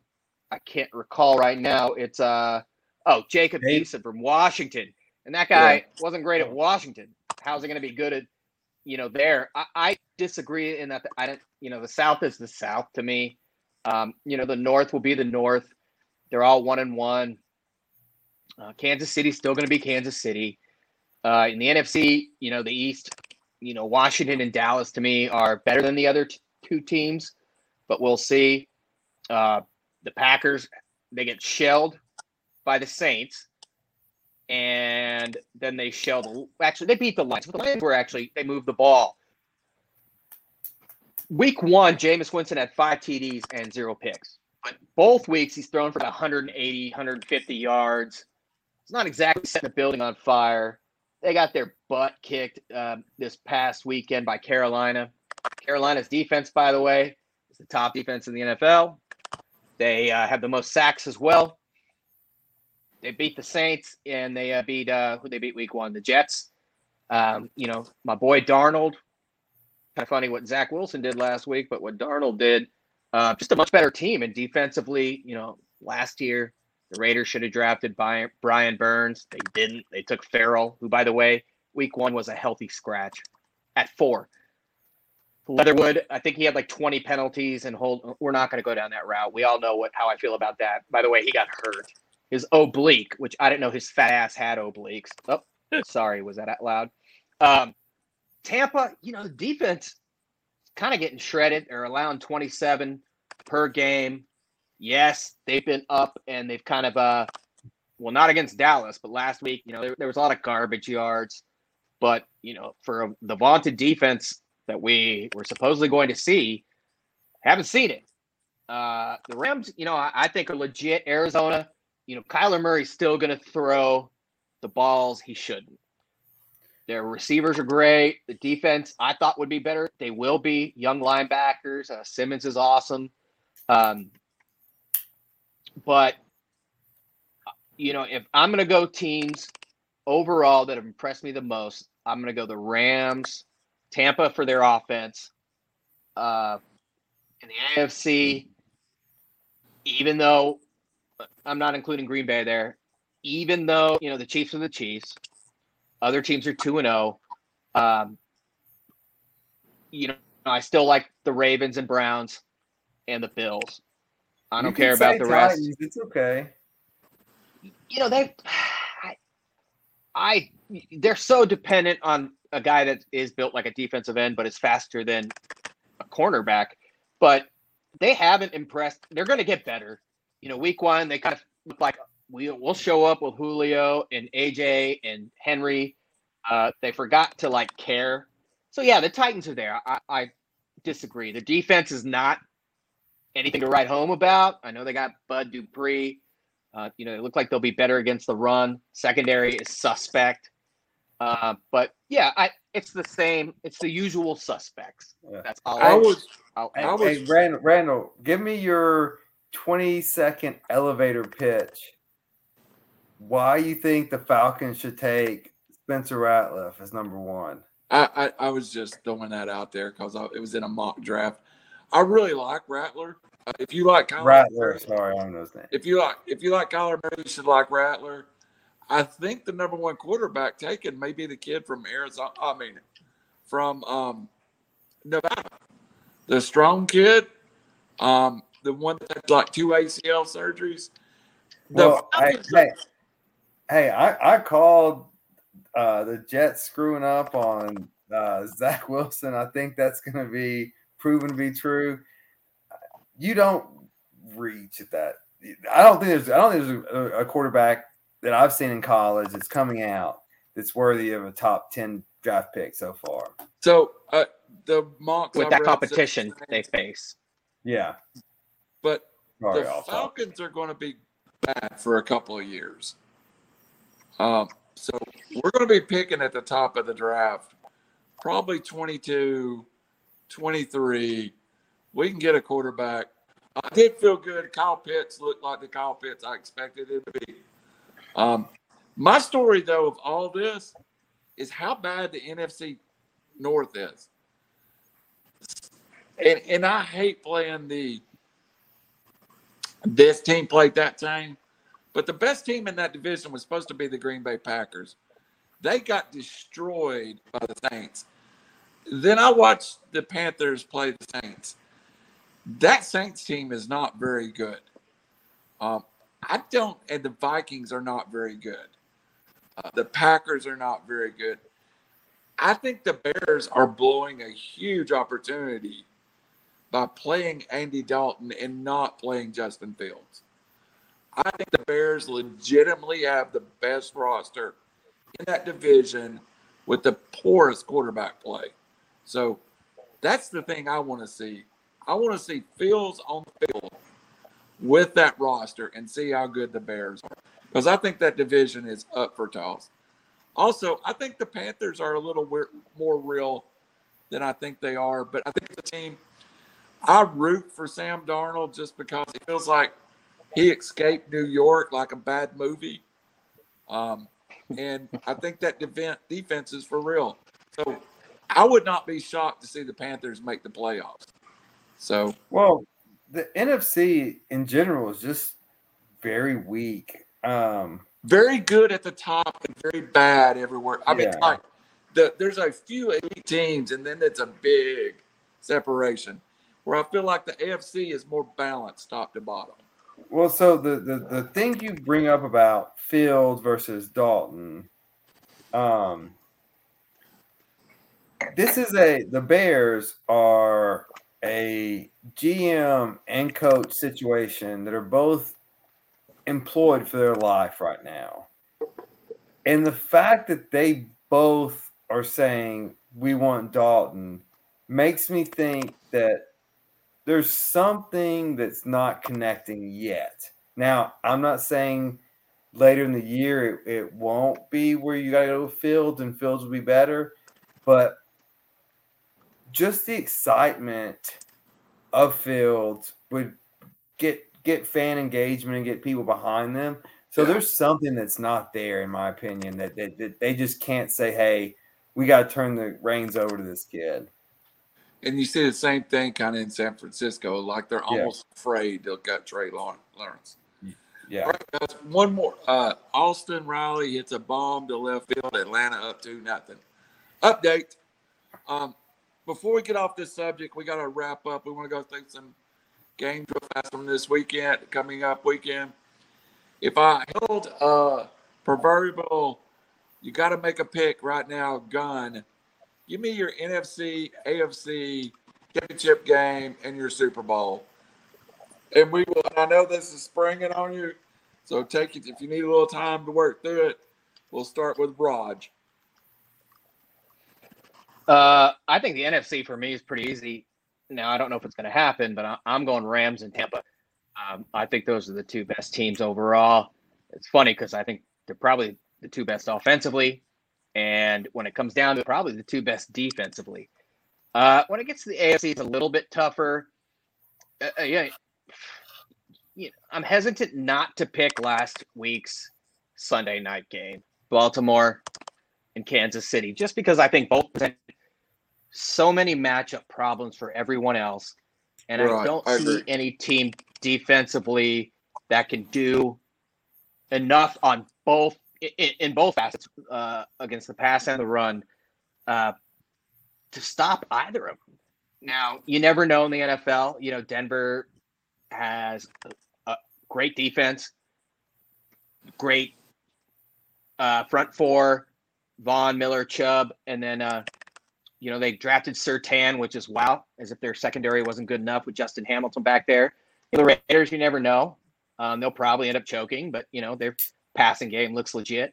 I can't recall right now. It's uh oh Jacob Dave. Eason from Washington, and that guy Yeah. wasn't great at Washington. How's it going to be good at you know there? I, I disagree in that I don't. You know, the South is the South to me. Um, you know, the North will be the North. They're all one and one. Uh, Kansas City's still going to be Kansas City. Uh, in the NFC, you know, the East, you know, Washington and Dallas to me are better than the other t- two teams, but we'll see. Uh, the Packers, they get shelled by the Saints, and then they shelled. Actually, they beat the Lions. But the Lions were actually they moved the ball. Week one, Jameis Winston had five TDs and zero picks. But both weeks, he's thrown for 180, 150 yards. It's not exactly setting the building on fire. They got their butt kicked uh, this past weekend by Carolina. Carolina's defense, by the way, is the top defense in the NFL. They uh, have the most sacks as well. They beat the Saints and they uh, beat uh, who they beat week one, the Jets. Um, you know, my boy Darnold. Kind of funny what Zach Wilson did last week, but what Darnold did, uh, just a much better team. And defensively, you know, last year the Raiders should have drafted Brian Burns. They didn't. They took Ferrell, who, by the way, week one was a healthy scratch at four. Leatherwood, I think he had like 20 penalties and hold. We're not going to go down that route. We all know what how I feel about that. By the way, he got hurt. His oblique, which I didn't know his fat ass had obliques. Oh, sorry, was that out loud? Um, Tampa, you know, the defense kind of getting shredded. They're allowing 27 per game. Yes, they've been up and they've kind of uh well not against Dallas, but last week, you know, there, there was a lot of garbage yards. But, you know, for the vaunted defense that we were supposedly going to see, haven't seen it. Uh the Rams, you know, I, I think are legit. Arizona, you know, Kyler Murray's still gonna throw the balls he shouldn't. Their receivers are great. The defense I thought would be better. They will be. Young linebackers. Uh, Simmons is awesome. Um, but you know, if I'm going to go teams overall that have impressed me the most, I'm going to go the Rams, Tampa for their offense. Uh, in the AFC, even though I'm not including Green Bay there, even though you know the Chiefs are the Chiefs, other teams are two and zero. Oh. Um, you know, I still like the Ravens and Browns and the Bills. I don't care about the rest. It's okay. You know they, I, I, they're so dependent on a guy that is built like a defensive end, but is faster than a cornerback. But they haven't impressed. They're going to get better. You know, week one they kind of look like we will show up with Julio and AJ and Henry. Uh, they forgot to like care. So yeah, the Titans are there. I, I disagree. The defense is not anything to write home about. I know they got Bud Dupree. Uh, you know, they look like they'll be better against the run. Secondary is suspect. Uh, but yeah, I it's the same. It's the usual suspects. Yeah. That's all. I, I was. I, I was. Hey, Randall, Randall, give me your twenty second elevator pitch why you think the Falcons should take Spencer Ratliff as number one. I, I, I was just throwing that out there because it was in a mock draft. I really like Rattler. Uh, if you like Kyler Rattler, Murray, sorry, I know his name. If you like if you like Kyler Murray, you should like Rattler. I think the number one quarterback taken may be the kid from Arizona. I mean, from um, Nevada, the strong kid, um, the one that had like two ACL surgeries. The well, I, hey, Hey, I, I called uh, the Jets screwing up on uh, Zach Wilson. I think that's going to be proven to be true. You don't reach at that. I don't think there's. I don't think there's a, a quarterback that I've seen in college that's coming out that's worthy of a top ten draft pick so far. So uh, the mocks with that competition they face. Yeah, but Sorry, the Falcons are going to be bad for a couple of years. Um, so we're going to be picking at the top of the draft, probably 22, 23. We can get a quarterback. I did feel good. Kyle Pitts looked like the Kyle Pitts I expected him to be. Um, my story, though, of all this is how bad the NFC North is. And, and I hate playing the this team played that team. But the best team in that division was supposed to be the Green Bay Packers. They got destroyed by the Saints. Then I watched the Panthers play the Saints. That Saints team is not very good. Um, I don't, and the Vikings are not very good. Uh, the Packers are not very good. I think the Bears are blowing a huge opportunity by playing Andy Dalton and not playing Justin Fields. I think the Bears legitimately have the best roster in that division with the poorest quarterback play. So That's the thing I want to see. I want to see Fields on the field with that roster and see how good the Bears are. Because I think that division is up for toss. Also, I think the Panthers are a little weir- more real than I think they are. But I think the team, I root for Sam Darnold just because it feels like he escaped New York like a bad movie. Um, and I think that defense, defense is for real. So I would not be shocked to see the Panthers make the playoffs. So, Well, the NFC in general is just very weak. Um, very good at the top and very bad everywhere. I mean, like the, there's a few elite teams, and then it's a big separation. Where I feel like the AFC is more balanced, top to bottom. Well, so the, the the thing you bring up about Field versus Dalton, um, this is a the Bears are a GM and coach situation that are both employed for their life right now. And the fact that they both are saying we want Dalton makes me think that there's something that's not connecting yet. Now, I'm not saying later in the year it, it won't be where you got to go to Fields and Fields will be better, but just the excitement of Fields would get get fan engagement and get people behind them. So Yeah. there's something that's not there, in my opinion, that, that, that they just can't say, "Hey, we got to turn the reins over to this kid." And you see the same thing kind of in San Francisco, like they're Yeah. almost afraid they'll cut Trey Lawrence. Yeah, right, guys. One more. Uh, Austin Riley hits a bomb to left field. Atlanta up to nothing. Update. Um, before we get off this subject, we got to wrap up. We want to go through some games real fast from this weekend, coming up weekend. If I held a proverbial, you got to make a pick right now, gun. Give me your NFC, AFC championship game and your Super Bowl. And we will. I know this is springing on you, so take it if you need a little time to work through it. We'll start with Raj. Uh, I think the NFC for me is pretty easy. Now I don't know if it's going to happen, but I, I'm going Rams and Tampa. Um, I think those are the two best teams overall. It's funny because I think they're probably the two best offensively, and when it comes down to probably the two best defensively. Uh, when it gets to the AFC, it's a little bit tougher. Uh, uh, yeah, you know, I'm hesitant not to pick last week's Sunday night game, Baltimore and Kansas City, just because I think both present so many matchup problems for everyone else, and I don't I see any team defensively that can do enough on both in, in both facets uh, against the pass and the run uh, to stop either of them. Now, you never know in the NFL. You know, Denver has a, a great defense, great uh, front four, Von, Miller, Chubb, and then uh, you know they drafted Surtain, which is wow, as if their secondary wasn't good enough with Justin Hamilton back there. The Raiders, you never know. Um, they'll probably end up choking, but you know their passing game looks legit.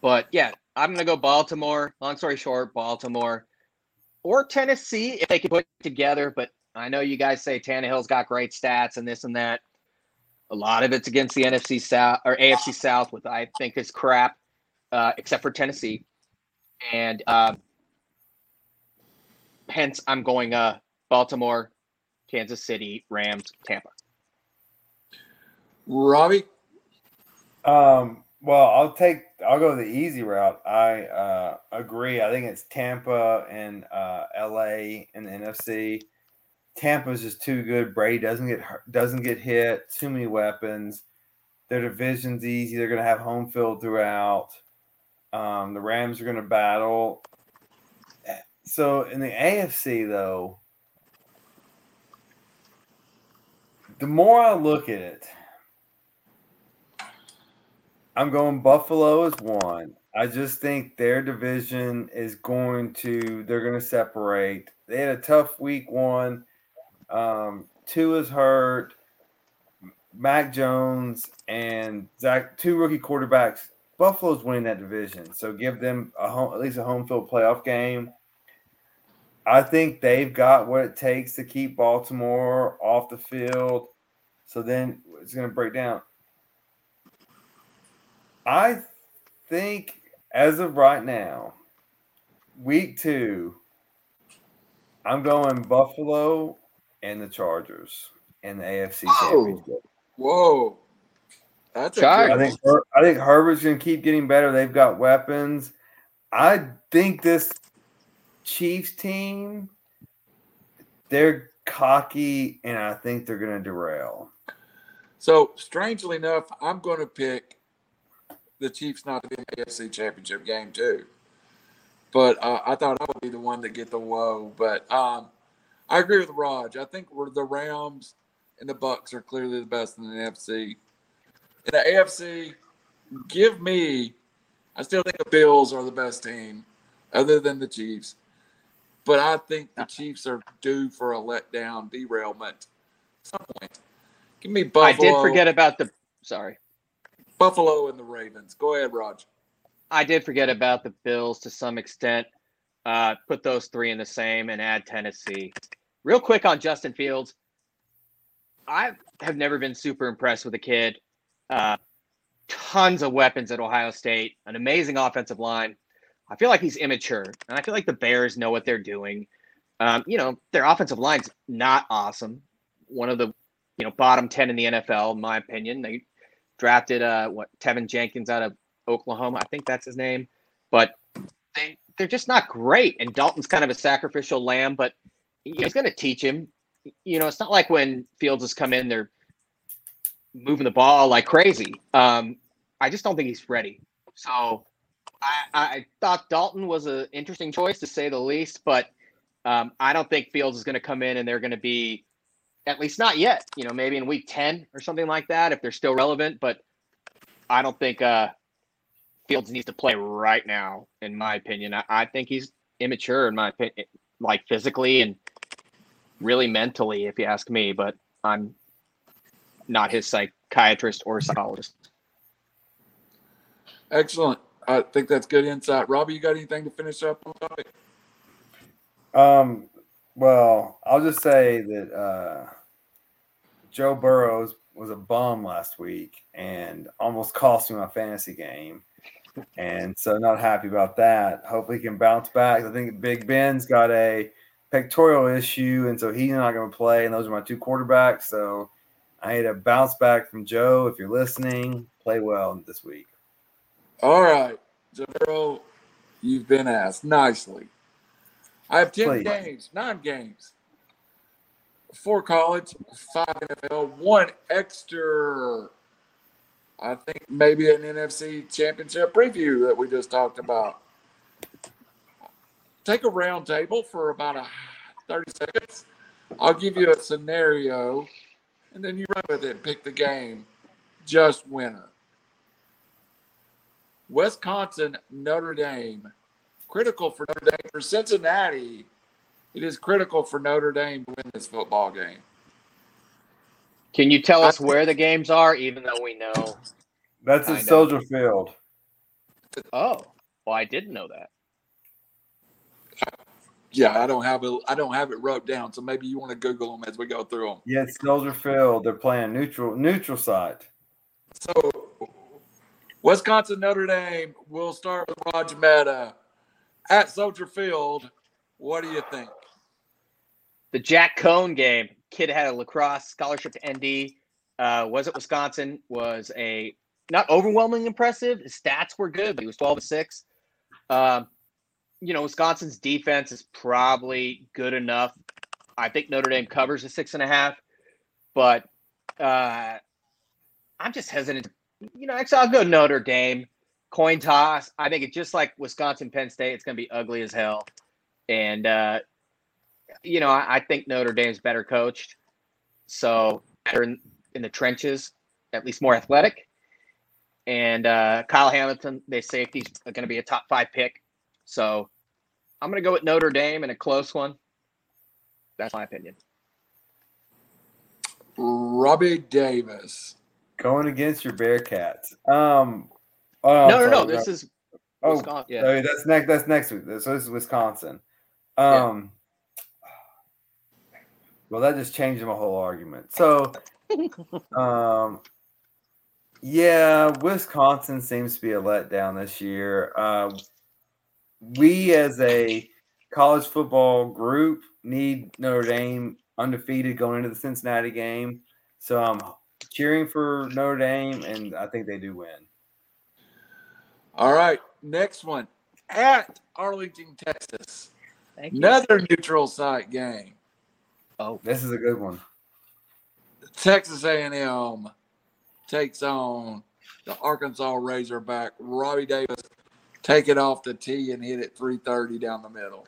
But yeah, I'm gonna go Baltimore. Long story short, Baltimore or Tennessee if they can put together. But I know you guys say Tannehill's got great stats and this and that. A lot of it's against the NFC South or AFC South, with I think is crap, uh, except for Tennessee. And uh, hence, I'm going uh, Baltimore, Kansas City, Rams, Tampa. Robbie, Um, well, I'll take I'll go the easy route. I uh, agree. I think it's Tampa and uh, LA in the NFC. Tampa's just too good. Brady doesn't get hurt, doesn't get hit. Too many weapons. Their division's easy. They're going to have home field throughout. Um, the Rams are going to battle. So in the AFC though, the more I look at it, I'm going Buffalo as one. I just think their division is going to they're going to separate. They had a tough week one. Um, two is hurt. Mac Jones and Zach, two rookie quarterbacks. Buffalo's winning that division, so give them a home, at least a home field playoff game. I think they've got what it takes to keep Baltimore off the field. So then it's going to break down. I think as of right now, week two, I'm going Buffalo and the Chargers in the AFC Whoa. Championship. Whoa. That's a good I think Her- I think Herbert's going to keep getting better. They've got weapons. I think this Chiefs team, they're cocky, and I think they're going to derail. So, strangely enough, I'm going to pick the Chiefs not to be in the AFC Championship game too. But uh, I thought I would be the one to get the woe. But um, I agree with Raj. I think we're the Rams and the Bucs are clearly the best in the NFC. In the AFC, give me. I still think the Bills are the best team, other than the Chiefs. But I think the Chiefs are due for a letdown, derailment. At some point. Give me Buffalo. I did forget about the. Sorry, Buffalo and the Ravens. Go ahead, Raj. I did forget about the Bills to some extent. Uh, put those three in the same and add Tennessee. Real quick on Justin Fields. I have never been super impressed with the kid. Uh, tons of weapons at Ohio State, an amazing offensive line. I feel like he's immature, and I feel like the Bears know what they're doing. Um, you know, their offensive line's not awesome. One of the, you know, bottom ten in the NFL, in my opinion. They drafted uh what Teven Jenkins out of Oklahoma, I think that's his name, but they they're just not great. And Dalton's kind of a sacrificial lamb, but he's going to teach him. You know, it's not like when Fields has come in, they're moving the ball like crazy. Um, I just don't think he's ready. So I, I thought Dalton was an interesting choice to say the least, but um, I don't think Fields is going to come in and they're going to be, at least not yet. You know, maybe in week ten or something like that if they're still relevant. But I don't think uh, Fields needs to play right now, in my opinion. I, I think he's immature, in my opinion, like physically and really mentally, if you ask me. But I'm not his psychiatrist or psychologist. Excellent. I think that's good insight. Robbie, you got anything to finish up on topic? Um, well, I'll just say that uh, Joe Burrows was a bum last week and almost cost me my fantasy game. And so, not happy about that. Hopefully, he can bounce back. I think Big Ben's got a pectoral issue, and so he's not going to play. And those are my two quarterbacks. So, I need a bounce back from Joe. If you're listening, play well this week. All right, Zero, you've been asked nicely. I have 10 Please. games, nine games. Four college, five NFL, one extra. I think maybe an NFC championship preview that we just talked about. Take a round table for about a 30 seconds. I'll give you a scenario, and then you run with it. Pick the game. Just winner. Wisconsin, Notre Dame. Critical for Notre Dame. For Cincinnati, it is critical for Notre Dame to win this football game. Can you tell us where the games are, even though we know? That's I at. Soldier Field. Oh, well, I didn't know that. Yeah, I don't have it. I don't have it wrote down, so maybe you want to Google them as we go through them. Yeah, it's Soldier Field. They're playing neutral neutral site. So, Wisconsin, Notre Dame. We'll start with Roger Mehta at Soldier Field. What do you think? The Jack Coan game. Kid had a lacrosse scholarship to ND. Uh, was at Wisconsin. Was a not overwhelmingly impressive. His stats were good, but he was twelve and six. Um, you know, Wisconsin's defense is probably good enough. I think Notre Dame covers a six and a half, but uh, I'm just hesitant. You know, actually, I'll go Notre Dame. Coin toss. I think it's just like Wisconsin, Penn State. It's going to be ugly as hell, and uh, you know, I, I think Notre Dame's better coached, so better in, in the trenches, at least more athletic. And uh, Kyle Hamilton, they safety's going to be a top five pick, so I'm going to go with Notre Dame in a close one. That's my opinion. Robbie Davis. Going against your Bearcats. Um oh, no, no, no. sorry, This is oh, Wisconsin. Yeah. oh, that's next that's next week. So this is Wisconsin. Um Well, that just changed my whole argument. So, um, yeah, Wisconsin seems to be a letdown this year. Uh, we, as a college football group, need Notre Dame undefeated going into the Cincinnati game. So I'm cheering for Notre Dame, and I think they do win. All right, next one at Arlington, Texas. Thank you. Another neutral site game. Oh, This is a good one. Texas A&M takes on the Arkansas Razorback. Robbie Davis take it off the tee and hit it 330 down the middle.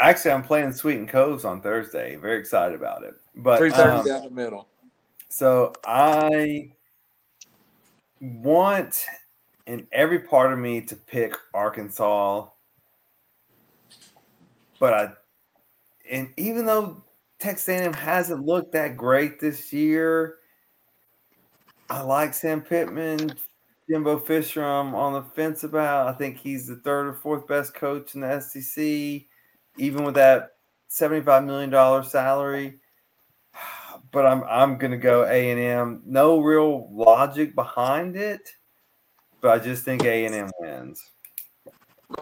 Actually, I'm playing Sweetens Coves on Thursday. Very excited about it. But 330 um, down the middle. So I want in every part of me to pick Arkansas, but I and even though Texas A&M hasn't looked that great this year, I like Sam Pittman, Jimbo Fisher. I'm on the fence about. I think he's the third or fourth best coach in the SEC, even with that seventy-five million dollar salary but I'm I'm gonna go A and M. No real logic behind it, but I just think A and M wins.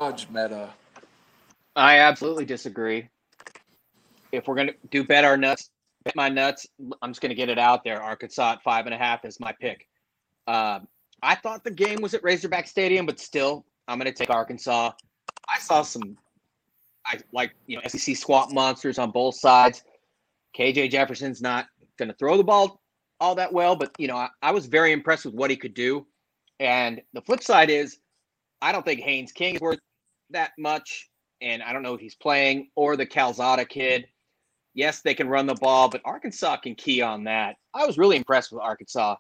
Raj Mehta. I absolutely disagree. If we're gonna do bet our nuts, bet my nuts, I'm just gonna get it out there. Arkansas at five and a half is my pick. Um, I thought the game was at Razorback Stadium, but still, I'm gonna take Arkansas. I saw some, I like you know SEC swamp monsters on both sides. KJ Jefferson's not gonna throw the ball all that well, but you know I, I was very impressed with what he could do. And the flip side is, I don't think Haynes King is worth that much and I don't know if he's playing or the Calzada kid. Yes, they can run the ball, but Arkansas can key on that. I was really impressed with Arkansas.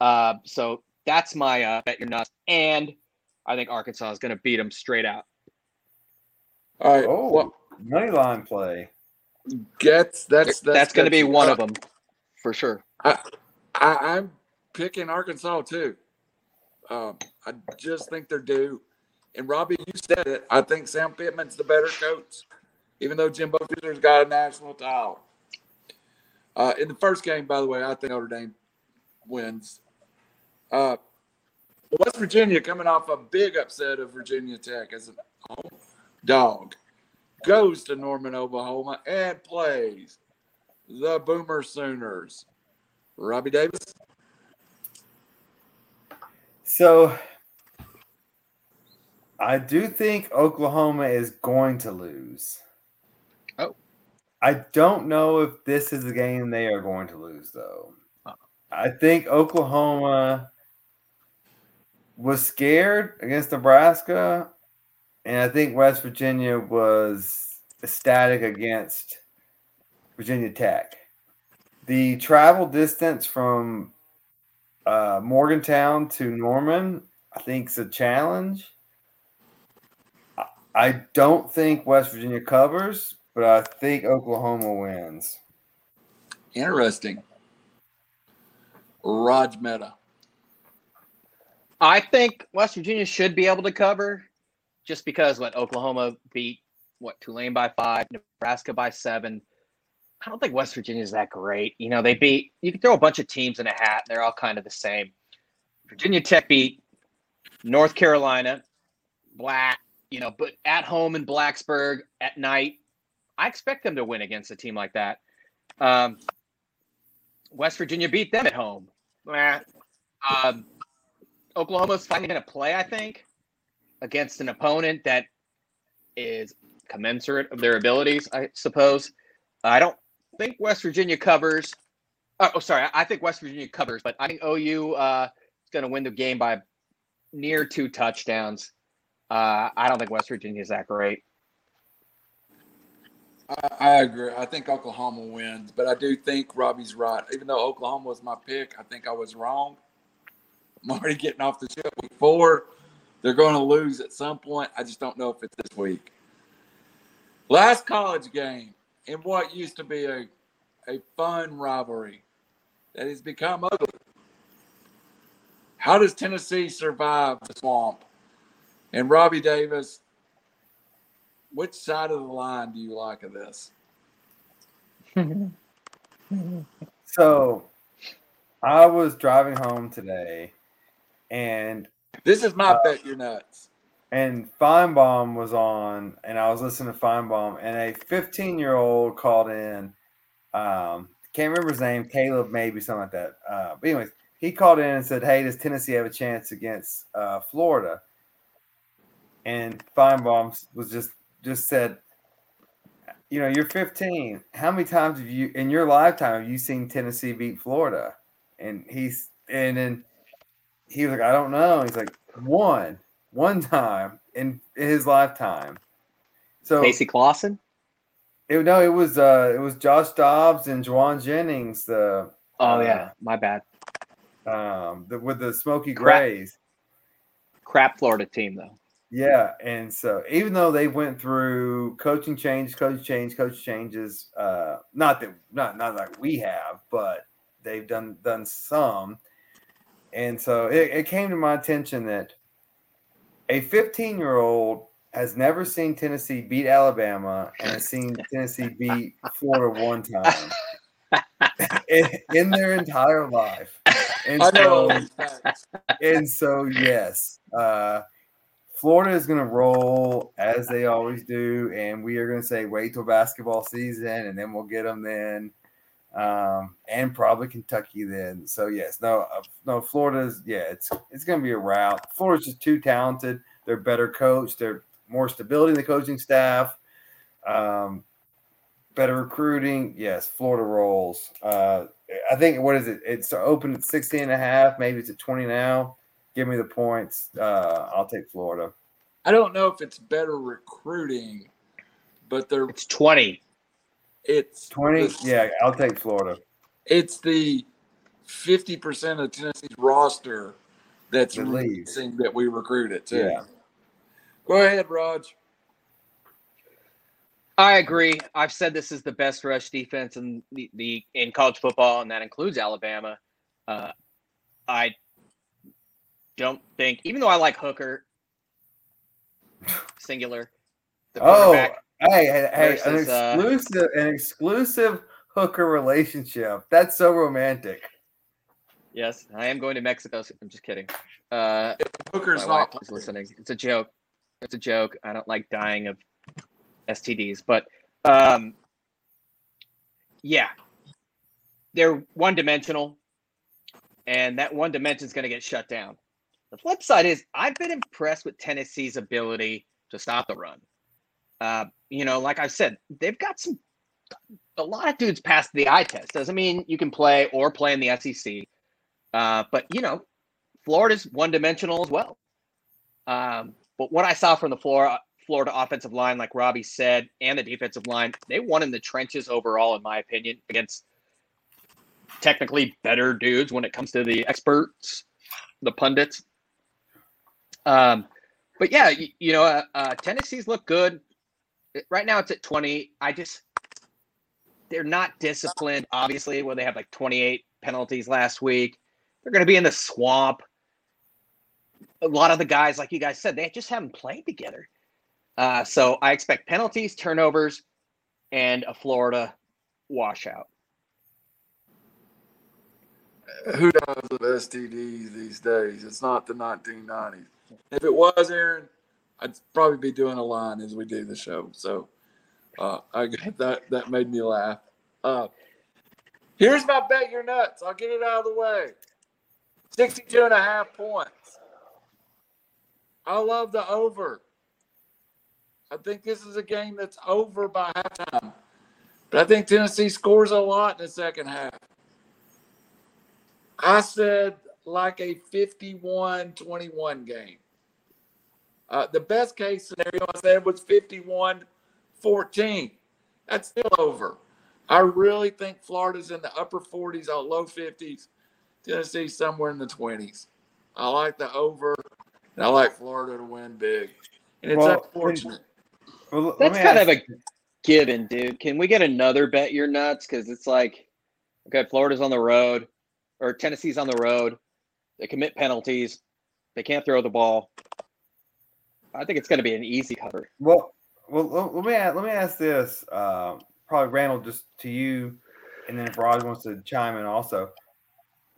Uh, so that's my uh, bet your nuts, and I think Arkansas is going to beat them straight out. All right. Oh, Well, money line play. gets that's That's, that's, going to be one Uh, of them for sure. I, I'm picking Arkansas too. Um, I just think they're due. And Robbie, you said it. I think Sam Pittman's the better coach, even though Jimbo Fisher's got a national title. Uh, in the first game, by the way, I think Notre Dame wins. Uh, West Virginia coming off a big upset of Virginia Tech as a dog goes to Norman, Oklahoma, and plays the Boomer Sooners. Robbie Davis. So I do think Oklahoma is going to lose. Oh. I don't know if this is the game they are going to lose, though. Oh. I think Oklahoma was scared against Nebraska, and I think West Virginia was ecstatic against Virginia Tech. The travel distance from uh, Morgantown to Norman, I think, is a challenge. I- I don't think West Virginia covers, but I think Oklahoma wins. Interesting. Raj Mehta. I think West Virginia should be able to cover, just because what Oklahoma beat what Tulane by five, Nebraska by seven. I don't think West Virginia is that great. You know, they beat you can throw a bunch of teams in a hat, and they're all kind of the same. Virginia Tech beat North Carolina, Black, you know, but at home in Blacksburg at night. I expect them to win against a team like that. Um, West Virginia beat them at home. Um, Oklahoma's finally going to play, I think, against an opponent that is commensurate of their abilities, I suppose. I don't think West Virginia covers. Oh, oh, sorry. I think West Virginia covers, but I think OU uh, is going to win the game by near two touchdowns. Uh, I don't think West Virginia is that great. I, I agree. I think Oklahoma wins, but I do think Robbie's right. Even though Oklahoma was my pick, I think I was wrong. I'm already getting off the ship before. They're going to lose at some point. I just don't know if it's this week. Last college game in what used to be a, a fun rivalry that has become ugly. How does Tennessee survive the swamp? And Robbie Davis, which side of the line do you like of this? So I was driving home today and This is my Uh, bet you're nuts. And Finebaum was on, and I was listening to Finebaum, and a 15 year old called in. Um, can't remember his name, Caleb, maybe something like that. Uh, but anyways, he called in and said, "Hey, does Tennessee have a chance against uh, Florida?" And Finebaum was just just said, "You know, you're 15. How many times have you in your lifetime have you seen Tennessee beat Florida?" And he's and then he was like, "I don't know." He's like, "One." One time in his lifetime. So Casey Clausen. it, no, it was uh it was Josh Dobbs and Jauan Jennings, the Oh yeah, my bad. um the, with the Smoky Crap. Grays. Crap Florida team though. Yeah, and so even though they went through coaching changes, coach change, coach changes, uh not that not not like we have, but they've done done some. And so it, it came to my attention that a 15 year old has never seen Tennessee beat Alabama and has seen Tennessee beat Florida one time in, in their entire life. And I know all so, and so yes, uh, Florida is going to roll as they always do, and we are going to say wait till basketball season, and then we'll get them then, um, and probably Kentucky then. So yes, no, uh, no, Florida's yeah, it's it's going to be a rout. Florida's just too talented. They're better coached. They're more stability in the coaching staff. Um, better recruiting. Yes, Florida rolls. Uh, I think what is it? It's open at 16 and a half. Maybe it's at 20 now. Give me the points. Uh, I'll take Florida. I don't know if it's better recruiting, but they're It's twenty. It's 20. the- Yeah, I'll take Florida. it's the fifty percent of Tennessee's roster that's That that we recruited too. Yeah. Go ahead, Raj. I agree. I've said this is the best rush defense in the, the in college football, and that includes Alabama. Uh, I don't think, even though I like Hooker, singular, the Oh, quarterback. Hey, hey, hey an versus, uh, exclusive, an exclusive hooker relationship. That's so romantic. Yes, I am going to Mexico. So I'm just kidding. Uh, Hooker's wife not is listening. It's a joke. It's a joke. I don't like dying of STDs, but um, yeah, they're one dimensional, and that one dimension is going to get shut down. The flip side is I've been impressed with Tennessee's ability to stop the run. Uh, you know, like I said, they've got some. A lot of dudes passed the eye test. Doesn't mean you can play or play in the SEC. Uh, but you know, Florida's one dimensional as well. Um, but what I saw from the Florida Florida offensive line, like Robbie said, and the defensive line, they won in the trenches overall, in my opinion, against technically better dudes when it comes to the experts, the pundits. Um, but yeah, you, you know, uh, uh, Tennessee's look good. Right now, it's at twenty. I just they're not disciplined. Obviously, where they have like twenty eight penalties last week. They're going to be in the swamp. A lot of the guys, like you guys said, they just haven't played together. Uh, so I expect penalties, turnovers, and a Florida washout. who knows with STDs these days. It's not the 1990s. If it was Aaron, I'd probably be doing a line as we do the show. So uh, I that that made me laugh. Uh, here's my bet you're nuts. I'll get it out of the way. 62 and a half points. I love the over. I think this is a game that's over by halftime. But I think Tennessee scores a lot in the second half. I said like a 51 21 game. Uh, the best case scenario I said was 51 14. That's still over. I really think Florida's in the upper 40s or low 50s. Tennessee somewhere in the 20s. I like the over, and I like Florida to win big. And it's Well, unfortunate. Well, That's kind ask- of a given, dude. Can we get another bet you're nuts? Because it's like, okay, Florida's on the road, or Tennessee's on the road. They commit penalties. They can't throw the ball. I think it's going to be an easy cover. Well, well, let let me ask, let me ask this. Um, probably Randall, just to you, and then if Rod wants to chime in also.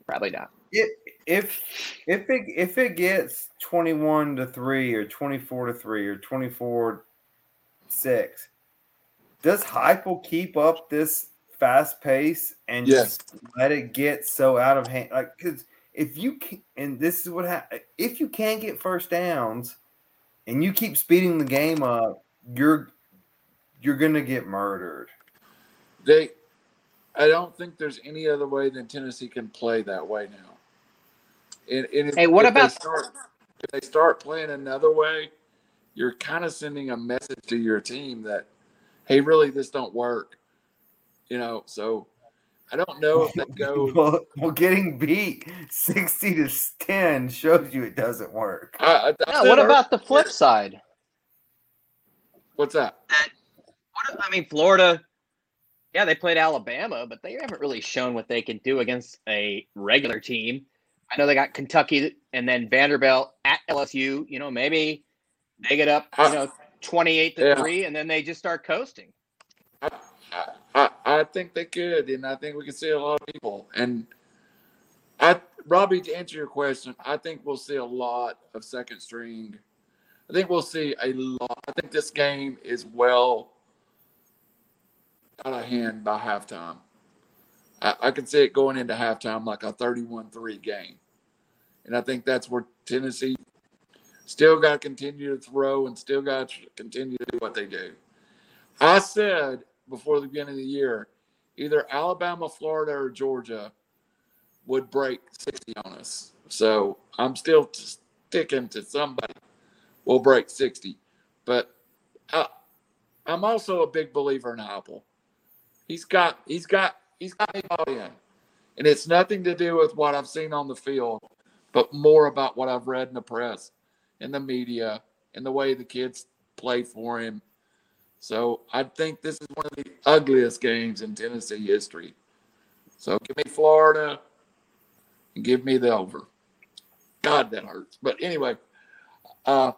Probably not. If if if it if it gets twenty one to three or twenty four to three or twenty four six, does Heupel keep up this fast pace and Yes. just let it get so out of hand? Like, because if you can, and this is what happens, if you can't get first downs and you keep speeding the game up, you're you're gonna get murdered. They, I don't think there's any other way than Tennessee can play that way now. And, and if, Hey, what if they about- start, if they start playing another way? You're kind of sending a message to your team that, hey, really, this don't work. You know, so I don't know if they go. well, well, getting beat sixty to ten shows you it doesn't work. I, I, I No, said what about the flip side? what's that? What, I mean, Florida, yeah, they played Alabama, but they haven't really shown what they can do against a regular team. I know they got Kentucky and then Vanderbilt at LSU. You know, maybe they get up, you Uh, know, 28 to yeah. 3, and then they just start coasting. I, I, think they could, and I think we can see a lot of people. And I, Robbie, to answer your question, I think we'll see a lot of second string. I think we'll see a lot. I think this game is well out of hand by halftime. I, I can see it going into halftime like a 31 3 game. And I think that's where Tennessee still got to continue to throw and still got to continue to do what they do. I said before the beginning of the year, either Alabama, Florida, or Georgia would break 60 on us. So I'm still sticking to somebody will break 60. But I, I'm also a big believer in Heupel. He's got he's got he's got me bought in. And it's nothing to do with what I've seen on the field, but more about what I've read in the press, in the media, and the way the kids play for him. So I think this is one of the ugliest games in Tennessee history. So give me Florida and give me the over. God, that hurts. But anyway, uh,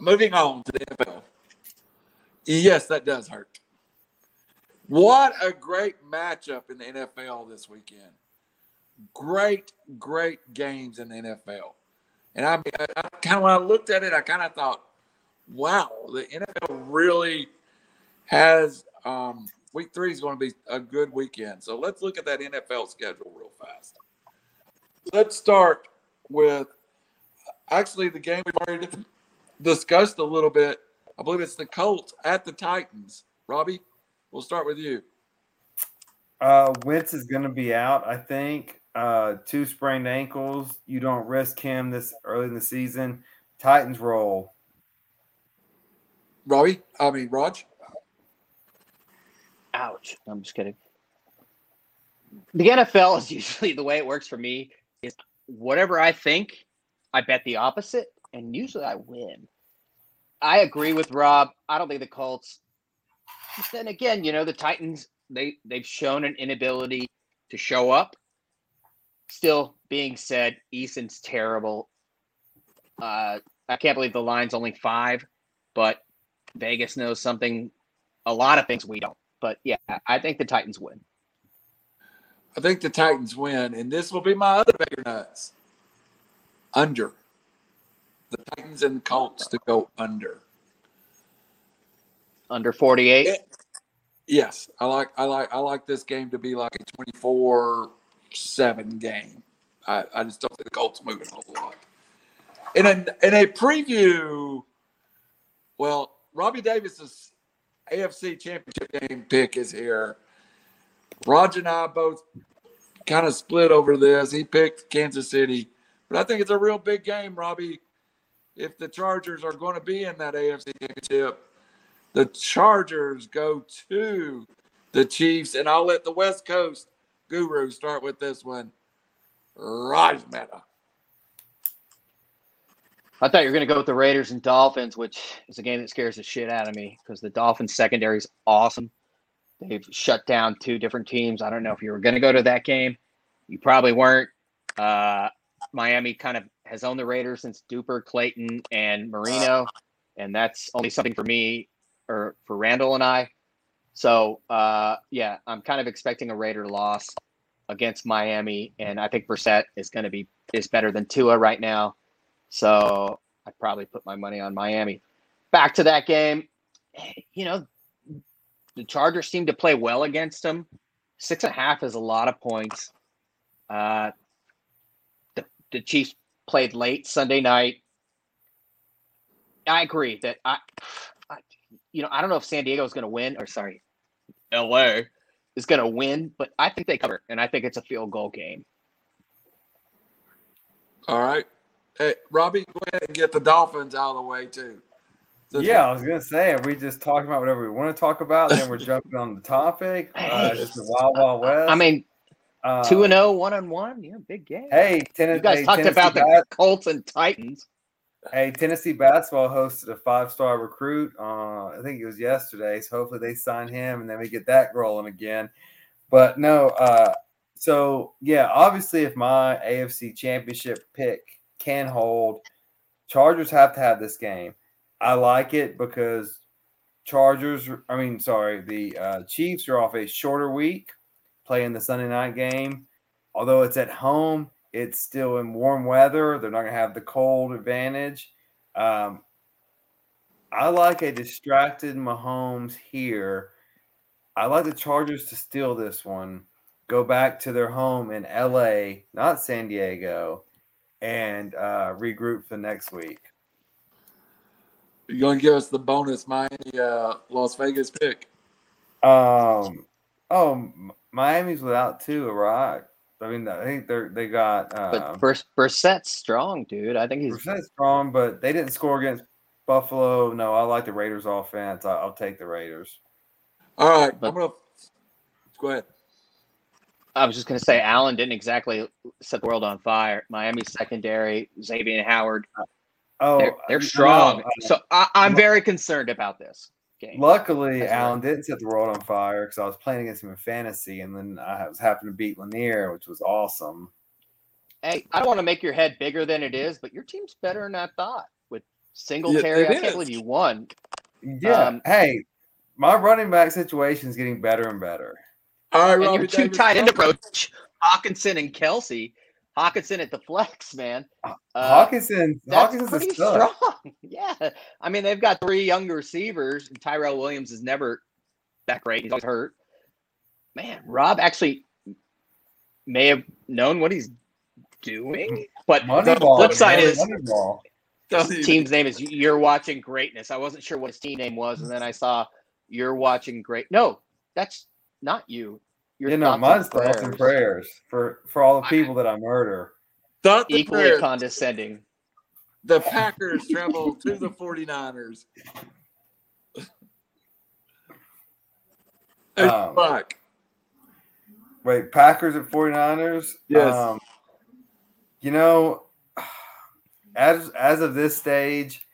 moving on to the NFL. Yes, that does hurt. What a great matchup in the NFL this weekend. Great, great games in the NFL. And I, I, kind of when I looked at it, I kind of thought, wow, the NFL really has um, week three is going to be a good weekend. So let's look at that NFL schedule real fast. Let's start with actually the game we've already discussed a little bit. I believe it's the Colts at the Titans. Robbie, we'll start with you. Uh, Wentz is going to be out, I think. Uh, two sprained ankles. You don't risk him this early in the season. Titans roll. Robbie, I mean Raj. Ouch. I'm just kidding. The NFL is usually the way it works for me is whatever I think, I bet the opposite, and usually I win. I agree with Rob. I don't think the Colts. But then again, you know, the Titans, they they've shown an inability to show up. Still being said, Eason's terrible. Uh, I can't believe the line's only five, but Vegas knows something, a lot of things we don't. But yeah, I think the Titans win. I think the Titans win, and this will be my other bigger nuts. Under. The Titans and Colts to go under. Under 48. Yes, I like I like I like this game to be like a 24-7 game. I, I just don't think the Colts moving a whole lot. In a in a preview, well, Robbie Davis's AFC Championship game pick is here. Roger and I both kind of split over this. He picked Kansas City, but I think it's a real big game, Robbie. If the Chargers are going to be in that AFC Championship, the Chargers go to the Chiefs, and I'll let the West Coast guru start with this one. Raj Mehta. I thought you were going to go with the Raiders and Dolphins, which is a game that scares the shit out of me because the Dolphins secondary is awesome. They've shut down two different teams. I don't know if you were going to go to that game. You probably weren't. Uh, Miami kind of has owned the Raiders since Duper, Clayton, and Marino, and that's only something for me or for Randall and I. So uh, yeah, I'm kind of expecting a Raider loss against Miami, and I think Brissett is going to be is better than Tua right now. So I probably put my money on Miami. Back to that game, you know, the Chargers seem to play well against them. Six and a half is a lot of points. Uh, the, the Chiefs played late Sunday night. I agree that I, I you know, I don't know if San Diego is going to win or sorry, LA is going to win, but I think they cover, and I think it's a field goal game. All right. Hey, Robbie, go ahead and get the Dolphins out of the way too. So- Yeah, I was gonna say, are we just talking about whatever we want to talk about? Then we're jumping on the topic. Uh, Hey. just the wild, wild west. I mean, Uh, two and oh, one on one, yeah, big game. Hey, Tennessee. you guys hey, talked Tennessee about the Bat- Colts and Titans. Hey, Tennessee basketball hosted a five-star recruit. Uh, I think it was yesterday. So hopefully they sign him, and then we get that rolling again. But no, uh, so yeah, obviously, if my AFC Championship pick can hold, Chargers have to have this game. I like it because Chargers. I mean, sorry, the uh, Chiefs are off a shorter week, playing the Sunday night game. Although it's at home, it's still in warm weather. They're not going to have the cold advantage. Um, I like a distracted Mahomes here. I like the Chargers to steal this one, go back to their home in LA, not San Diego, and uh, regroup for next week. You're going to give us the bonus Miami uh, Las Vegas pick. Um, oh, Miami's without two, right? I mean, I think they're they got uh, But Bur- Brissett's strong, dude. I think he's percent strong, but they didn't score against Buffalo. No, I like the Raiders offense. I, I'll take the Raiders. All right. But- I'm going to go ahead. I was just going to say, Allen didn't exactly set the world on fire. Miami's secondary, Xavier Howard, Oh, they're, they're no, strong. uh, so I, I'm very concerned about this game. Luckily, That's right. Allen didn't set the world on fire because I was playing against him in fantasy, and then I was happened to beat Lanier, which was awesome. Hey, I don't want to make your head bigger than it is, but your team's better than I thought. With Singletary, it I can't believe you won. Yeah. Um, hey, my running back situation is getting better and better. All right, And Robbie your two Davis, tight end approach, Hockenson and Kelce. Hockenson at the flex, man. Uh, Hockenson, That's Hockenson's pretty a stud. strong. Yeah. I mean, they've got three young receivers. and Tyrell Williams is never that great. He's always hurt. Man, Rob actually may have known what he's doing, but Moneyball. flip side is- Moneyball. Don't team's name is You're Watching Greatness. I wasn't sure what his team name was, and then I saw You're Watching Great. No, that's not you. Your You know, thoughts mine's and thoughts and prayers for for all the people that I murder. Thought Equally prayers, condescending. the Packers travel to the 49ers. Um, fuck. Wait, Packers at 49ers? Yes. Um, you know, as as of this stage,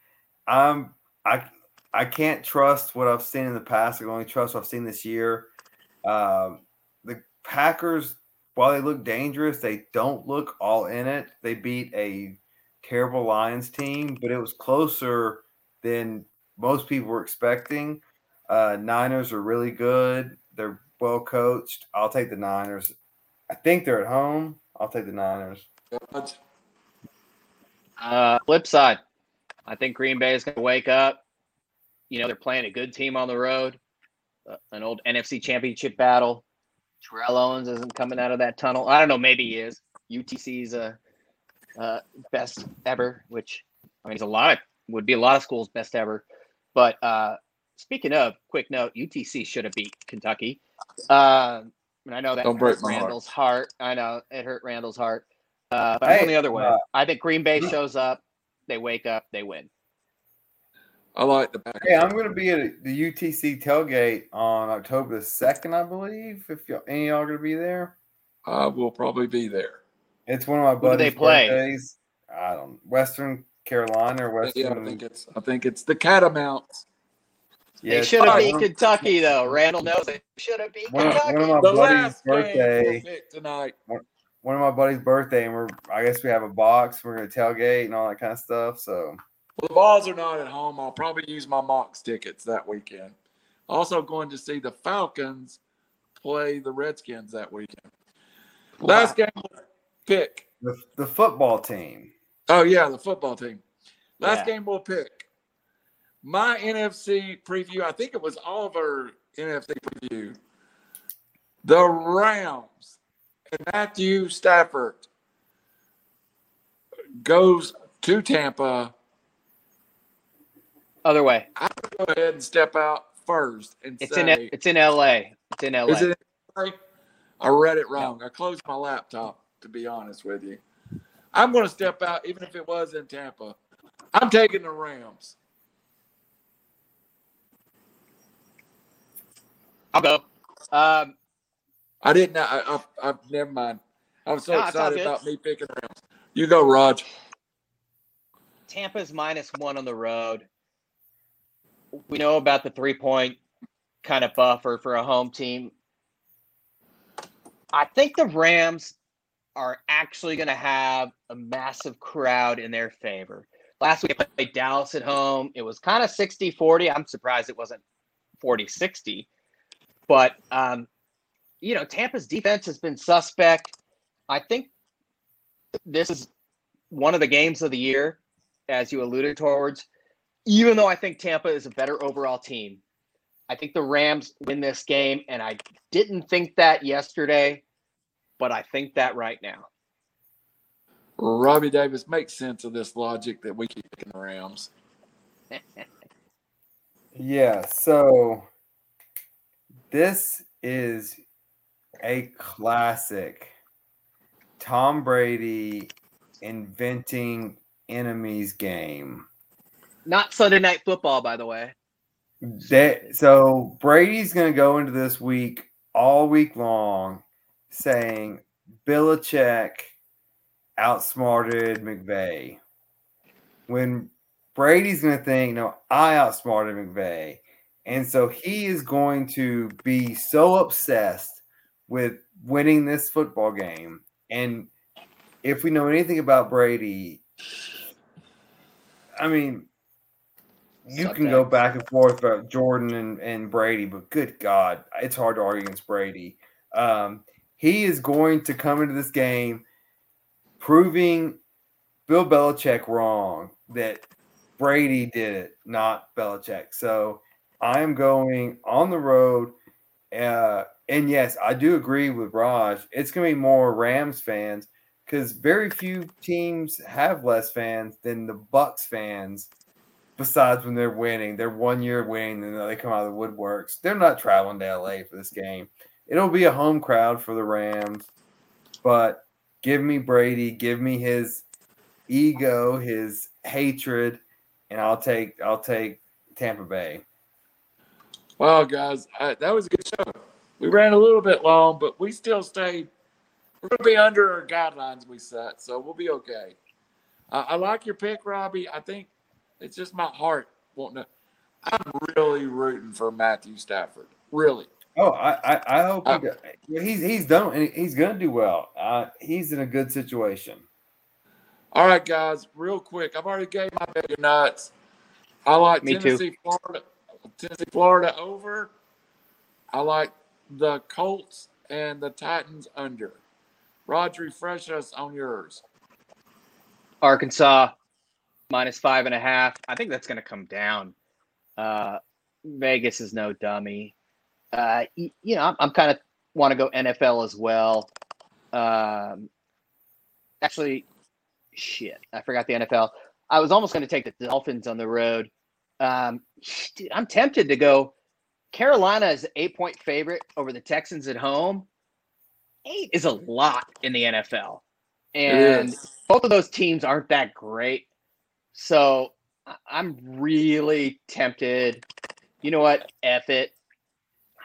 I'm I I can't trust what I've seen in the past. I can only trust what I've seen this year. Um, the Packers, while they look dangerous, they don't look all in it. They beat a terrible Lions team, but it was closer than most people were expecting. Uh, Niners are really good. They're well coached. I'll take the Niners. I think they're at home. I'll take the Niners. Uh, flip side, I think Green Bay is going to wake up. You know, they're playing a good team on the road, uh, an old NFC championship battle. Terrell Owens isn't coming out of that tunnel. I don't know, maybe he is. UTC's uh, uh, best ever, which I mean, it's a lot of would be a lot of schools' best ever. But uh, speaking of, quick note: UTC should have beat Kentucky. Uh, and I know that Don't break hurt my heart. Randall's heart. I know it hurt Randall's heart. Uh, but I'm Hey, going the other way. uh, I think Green Bay shows up, they wake up, they win. I like the Packers. Hey, I'm going to be at the UTC tailgate on October the second, I believe. If y'all, any of y'all are going to be there, I will probably be there. it's one of my Who do they buddies' play? birthdays. I don't Western Carolina or Western. Yeah, I think it's I think it's the Catamounts. yeah, they should have one beat Kentucky, though. Randall knows they should have beat One Kentucky. one of my The buddy's last birthday. we'll tonight. One of my buddy's birthday, and we're. I guess we have a box. We're going to tailgate and all that kind of stuff. So Well, the balls are not at home. I'll probably use my Mocs tickets that weekend. Also going to see the Falcons play the Redskins that weekend. Last game we'll pick. The, the football team. Oh yeah, the football team. Last Yeah. game we'll pick. My NFC preview. I think it was Oliver NFC preview. The Rams and Matthew Stafford goes to Tampa. Other way. I'm gonna go ahead and step out first and It's say in it's in LA. It's in LA. Is it? I read it wrong. I closed my laptop. To be honest with you, I'm going to step out, even if it was in Tampa. I'm taking the Rams. I'll go. Um, I didn't. I, I, I never mind. I'm so No, excited about me picking Rams. You go, Raj. Tampa's minus one on the road. We know about the three point kind of buffer for a home team. I think the Rams are actually going to have a massive crowd in their favor. Last week, they played Dallas at home. It was kind of 60 40. I'm surprised it wasn't 40 60. But, um, you know, Tampa's defense has been suspect. I think this is one of the games of the year, as you alluded towards. Even though I think Tampa is a better overall team, I think the Rams win this game, and I didn't think that yesterday, but I think that right now. Robbie Davis makes sense of this logic that we keep picking the Rams. Yeah, so this is a classic Tom Brady inventing enemies game. Not Sunday night football, by the way. That so Brady's gonna go into this week all week long saying Belichick outsmarted McVay. When Brady's gonna think, no, I outsmarted McVay. And so he is going to be so obsessed with winning this football game. And if we know anything about Brady, I mean, you can go back and forth about Jordan and, and Brady, but good God, it's hard to argue against Brady. Um, he is going to come into this game proving Bill Belichick wrong that Brady did it, not Belichick. So I'm going on the road. Uh, and yes, I do agree with Raj. It's going to be more Rams fans because very few teams have less fans than the Bucs fans. Besides when they're winning, they're one year winning, and they come out of the woodworks. They're not traveling to LA for this game. It'll be a home crowd for the Rams, but give me Brady, give me his ego, his hatred, and I'll take I'll take Tampa Bay. Well, guys, that was a good show. We ran a little bit long, but we still stayed. We're going to be under our guidelines we set, so we'll be okay. Uh, I like your pick, Robbie. I think it's just my heart wanting to. I'm really rooting for Matthew Stafford. Really. Oh, I I, I hope he Uh, he's he's done and he's going to do well. Uh, he's in a good situation. All right, guys, real quick. I've already gave my bet your nuts. I like Me too. Tennessee, Florida. Tennessee, Florida over. I like the Colts and the Titans under. Rod, refresh us on yours. Arkansas minus five and a half. I think that's going to come down. Uh, Vegas is no dummy. Uh, you know, I'm, I'm kind of want to go NFL as well. Um, actually, shit, I forgot the NFL. I was almost going to take the Dolphins on the road. Um, dude, I'm tempted to go. Carolina is eight point favorite over the Texans at home. Eight is a lot in the NFL. And both of those teams aren't that great. So I- I'm really tempted. You know what? F it.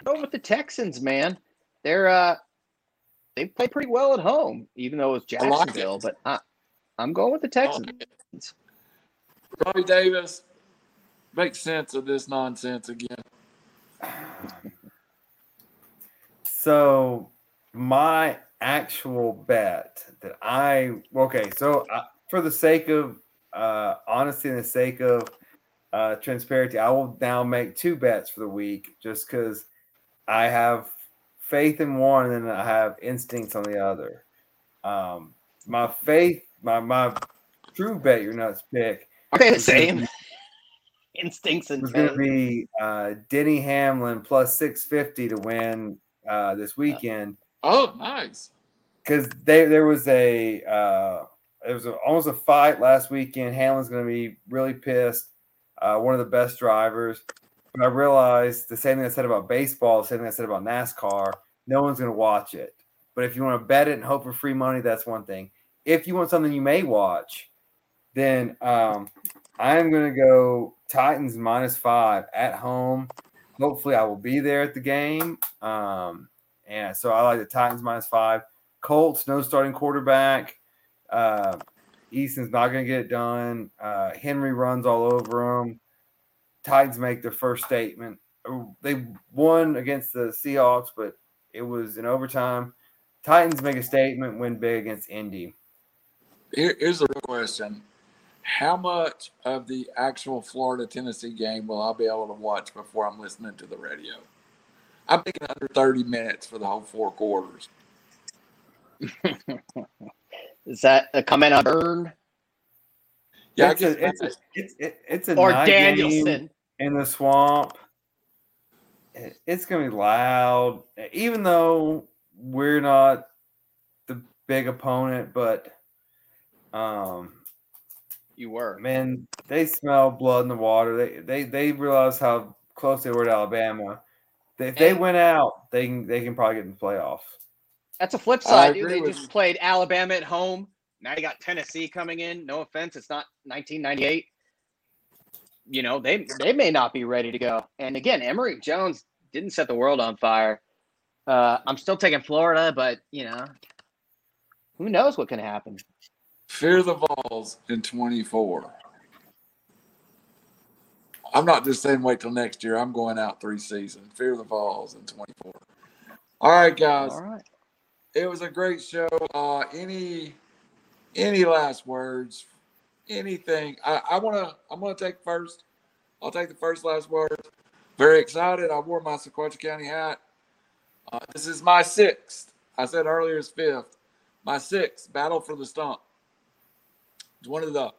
I'll go with the Texans, man. They're uh they play pretty well at home, even though it was I like it. Jacksonville. But I, I'm going with the Texans. Robbie Davis, make sense of this nonsense again. So my actual bet that I okay, so uh, for the sake of uh, honesty and the sake of uh, transparency, I will now make two bets for the week just because I have faith in one and I have instincts on the other. Um, my faith, my my true bet your nuts pick Are they the same? be- Instincts and going to be uh, Denny Hamlin plus six fifty to win uh, this weekend Oh, nice. because there was a uh, it was almost a fight last weekend. Hamlin's going to be really pissed. Uh, one of the best drivers. But I realized the same thing I said about baseball, the same thing I said about NASCAR. No one's going to watch it. But if you want to bet it and hope for free money, that's one thing. If you want something you may watch, then um, I'm going to go Titans minus five at home. Hopefully, I will be there at the game. Um, and so I like the Titans minus five. Colts, no starting quarterback. Uh, Eason's not going to get it done. Uh, Henry runs all over him. Titans make their first statement. They won against the Seahawks, but it was in overtime. Titans make a statement, win big against Indy. Here, here's the real question. How much of the actual Florida Tennessee game will I be able to watch before I'm listening to the radio? I'm thinking under 30 minutes for the whole four quarters. Is that a comment on Burn Yeah, I it's, guess a, it's, a, it's, it- it's a or night game Danielson? in the swamp. It- It's going to be loud, even though we're not the big opponent, but um, You were. man, they smell blood in the water. They they they realize how close they were to Alabama. If they And- win out, they can they can probably get in the playoffs. That's a flip side, dude. They just you. played Alabama at home. Now you got Tennessee coming in. No offense, it's not 1998. You know they they may not be ready to go. And again, Emory Jones didn't set the world on fire. Uh, I'm still taking Florida, but you know, who knows what can happen? Fear the Vols in 24. I'm not just saying wait till next year. I'm going out three seasons. Fear the Vols in 24. All right, guys. All right. It was a great show. Uh, any any last words? Anything? I, I wanna I'm gonna take first. I'll take the first last word. Very excited. I wore my Sequatchie County hat. Uh, this is my sixth. I said earlier it's fifth. My sixth battle for the stump. It's one of the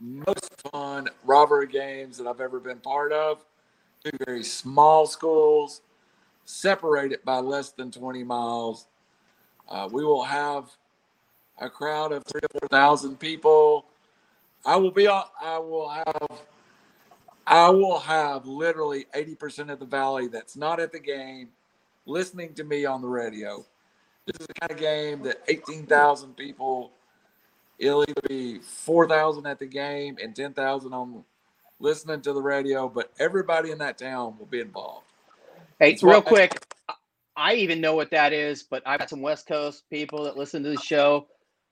most fun robbery games that I've ever been part of. Two very small schools, separated by less than 20 miles. Uh, we will have a crowd of three or four thousand people. I will be on. I will have. I will have literally 80% of the valley that's not at the game listening to me on the radio. This is the kind of game that 18,000 people, it'll either be 4,000 at the game and 10,000 on listening to the radio, but everybody in that town will be involved. Hey, That's real what- quick, I- even know what that is, but I've got some West Coast people that listen to the show.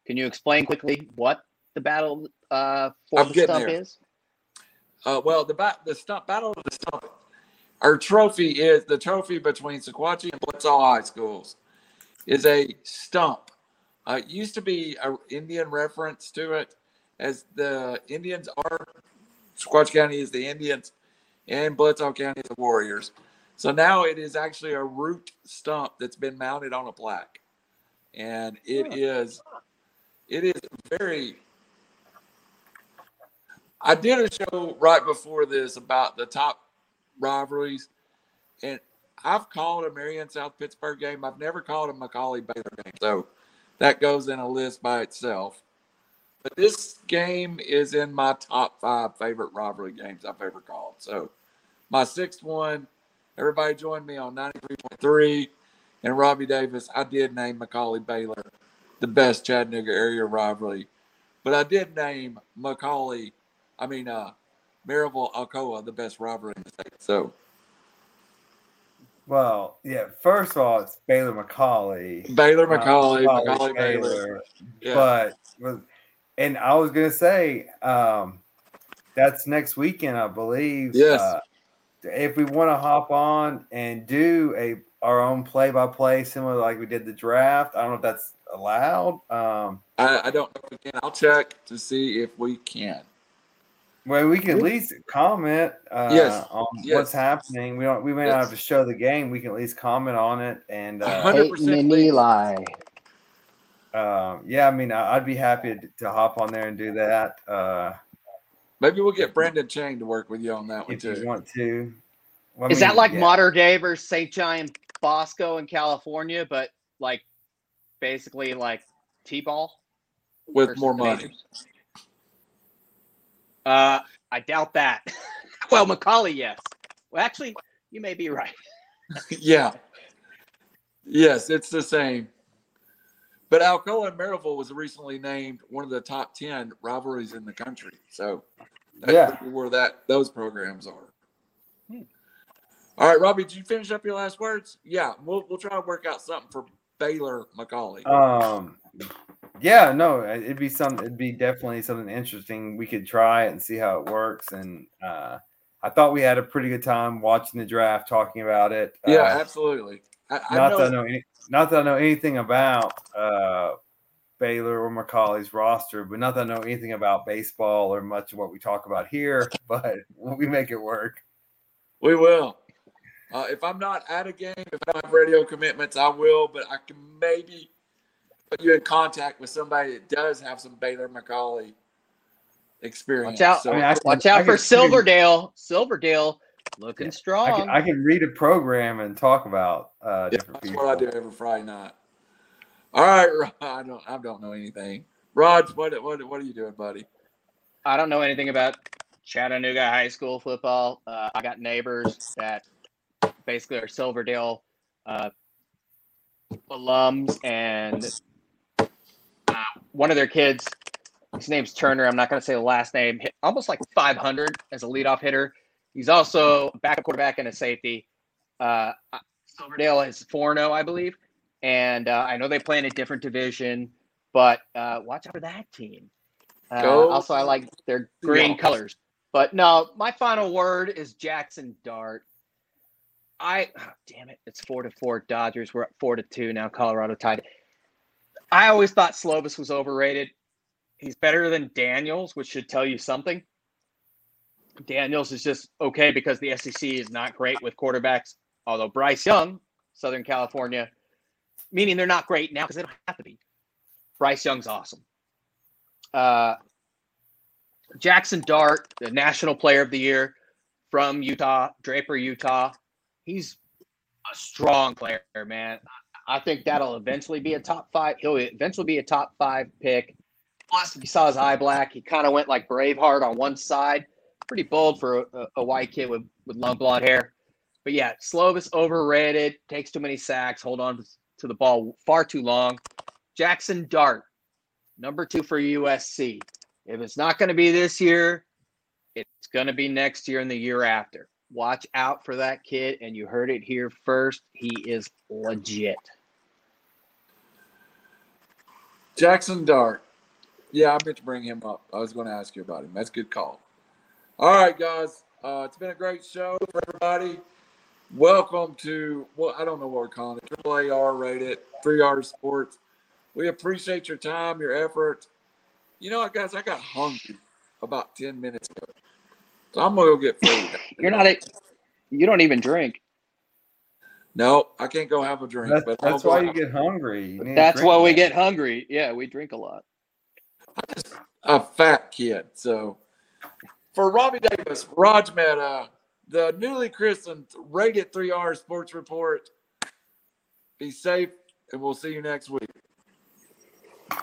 Can you explain quickly what the battle uh, for I'm the stump there. is? Uh, well, the bat, the stump battle of the stump. Our trophy is the trophy between Sequatchie and Bledsoe High Schools. Is a stump. Uh, it used to be an Indian reference to it, as the Indians are. Sequatchie County is the Indians, and Bledsoe County is the Warriors. So now it is actually a root stump that's been mounted on a plaque, and it is, it is very I did a show right before this about the top rivalries, and I've called a Marion South Pittsburg game. I've never called a McCallie Baylor game, so that goes in a list by itself. But this game is in my top five favorite rivalry games I've ever called. So my sixth one, everybody joined me on 93.3. And Robbie Davis, I did name McCallie Baylor the best Chattanooga area rivalry. But I did name McCallie I mean, uh, Maryville Alcoa, the best rivalry in the state. So Well, yeah. First of all, it's Baylor McCallie. Baylor, not McCallie, McCallie McCallie, Baylor. Yeah. But was- and I was gonna say, um, that's next weekend, I believe. Yes. Uh, if we want to hop on and do a our own play by play, similar like we did the draft, I don't know if that's allowed. Um, I, I don't know if we can. I'll check to see if we can. Well, we can at least comment uh, Yes, on yes. what's happening. We don't. We may not have to show the game. We can at least comment on it. And uh, 100% Peyton and. Eli. um, yeah, I mean, I- I'd be happy to, to hop on there and do that uh, Maybe we'll get Brandon Chang to work with you on that one if you too. want to. Well, I Is that like yeah. Mater Dei versus St. John Bosco in California, but like basically like T-ball With more money. majors? Uh, I doubt that. well, McCallie, yes. Well, actually, you may be right. yeah. Yes, it's the same. But Alcoa and Maryville was recently named one of the top ten rivalries in the country. So that's Yeah. where that those programs are. Hmm. All right, Robbie, did you finish up your last words? Yeah, we'll we'll try to work out something for Baylor McCallie. Um, yeah, no, it'd be some. It'd be definitely something interesting. We could try it and see how it works. And uh, I thought we had a pretty good time watching the draft, talking about it. yeah, Uh, absolutely. I, I not know, that I know any, not that I know anything about uh, Baylor or McCallie's roster, but not that I know anything about baseball or much of what we talk about here. But we make it work. we will. Uh, if I'm not at a game, if I don't have radio commitments, I will. But I can maybe put you in contact with somebody that does have some Baylor Macaulay experience. Watch out. So, I mean, I can- Watch out for see- Silverdale. Silverdale looking I strong. can, I can read a program and talk about uh, yeah, different that's people. what I do every Friday night. All right, Rod, I don't, I don't know anything. Rod, what, what, what are you doing, buddy? I don't know anything about Chattanooga High School football. Uh, I got neighbors that basically are Silverdale uh, alums, and uh, one of their kids, his name's Turner. I'm not going to say the last name. Hit almost like 500 as a leadoff hitter. He's also a backup quarterback and a safety. Uh, Silverdale is 4 0, I believe. And uh, I know they play in a different division, but uh, watch out for that team. Uh, also, I like their green colors. But no, my final word is Jackson Dart. I oh, damn it, it's four to four. Dodgers. We're up four to two now. Colorado tied. I always thought Slovis was overrated. He's better than Daniels, which should tell you something. Daniels is just okay because the SEC is not great with quarterbacks. Although Bryce Young, Southern California, meaning they're not great now because they don't have to be. Bryce Young's awesome. Uh, Jackson Dart, the National Player of the Year from Utah, Draper, Utah. He's a strong player, man. I think that'll eventually be a top five. He'll eventually be a top five pick. Plus, you saw his eye black, he kind of went like Braveheart on one side. Pretty bold for a, a white kid with, with long blonde hair. But yeah, Slovis overrated, takes too many sacks, hold on to the ball far too long. Jackson Dart, number two for USC. If it's not going to be this year, it's going to be next year and the year after. Watch out for that kid. And you heard it here first. He is legit. Jackson Dart. Yeah, I meant to bring him up. I was going to ask you about him. That's a good call. All right, guys. Uh, it's been a great show for everybody. Welcome to well, I don't know what we're calling it. Triple A R rated, three R sports. We appreciate your time, your effort. You know what, guys? I got hungry about ten minutes ago, so I'm gonna go get food. You're not a, you don't even drink. No, I can't go have a drink. That's, but that's why you get hungry. You That's why we get hungry. Yeah, we drink a lot. I'm just a fat kid. So for Robbie Davis, Raj Mehta, the newly christened Rated 3R Sports Report, be safe and we'll see you next week.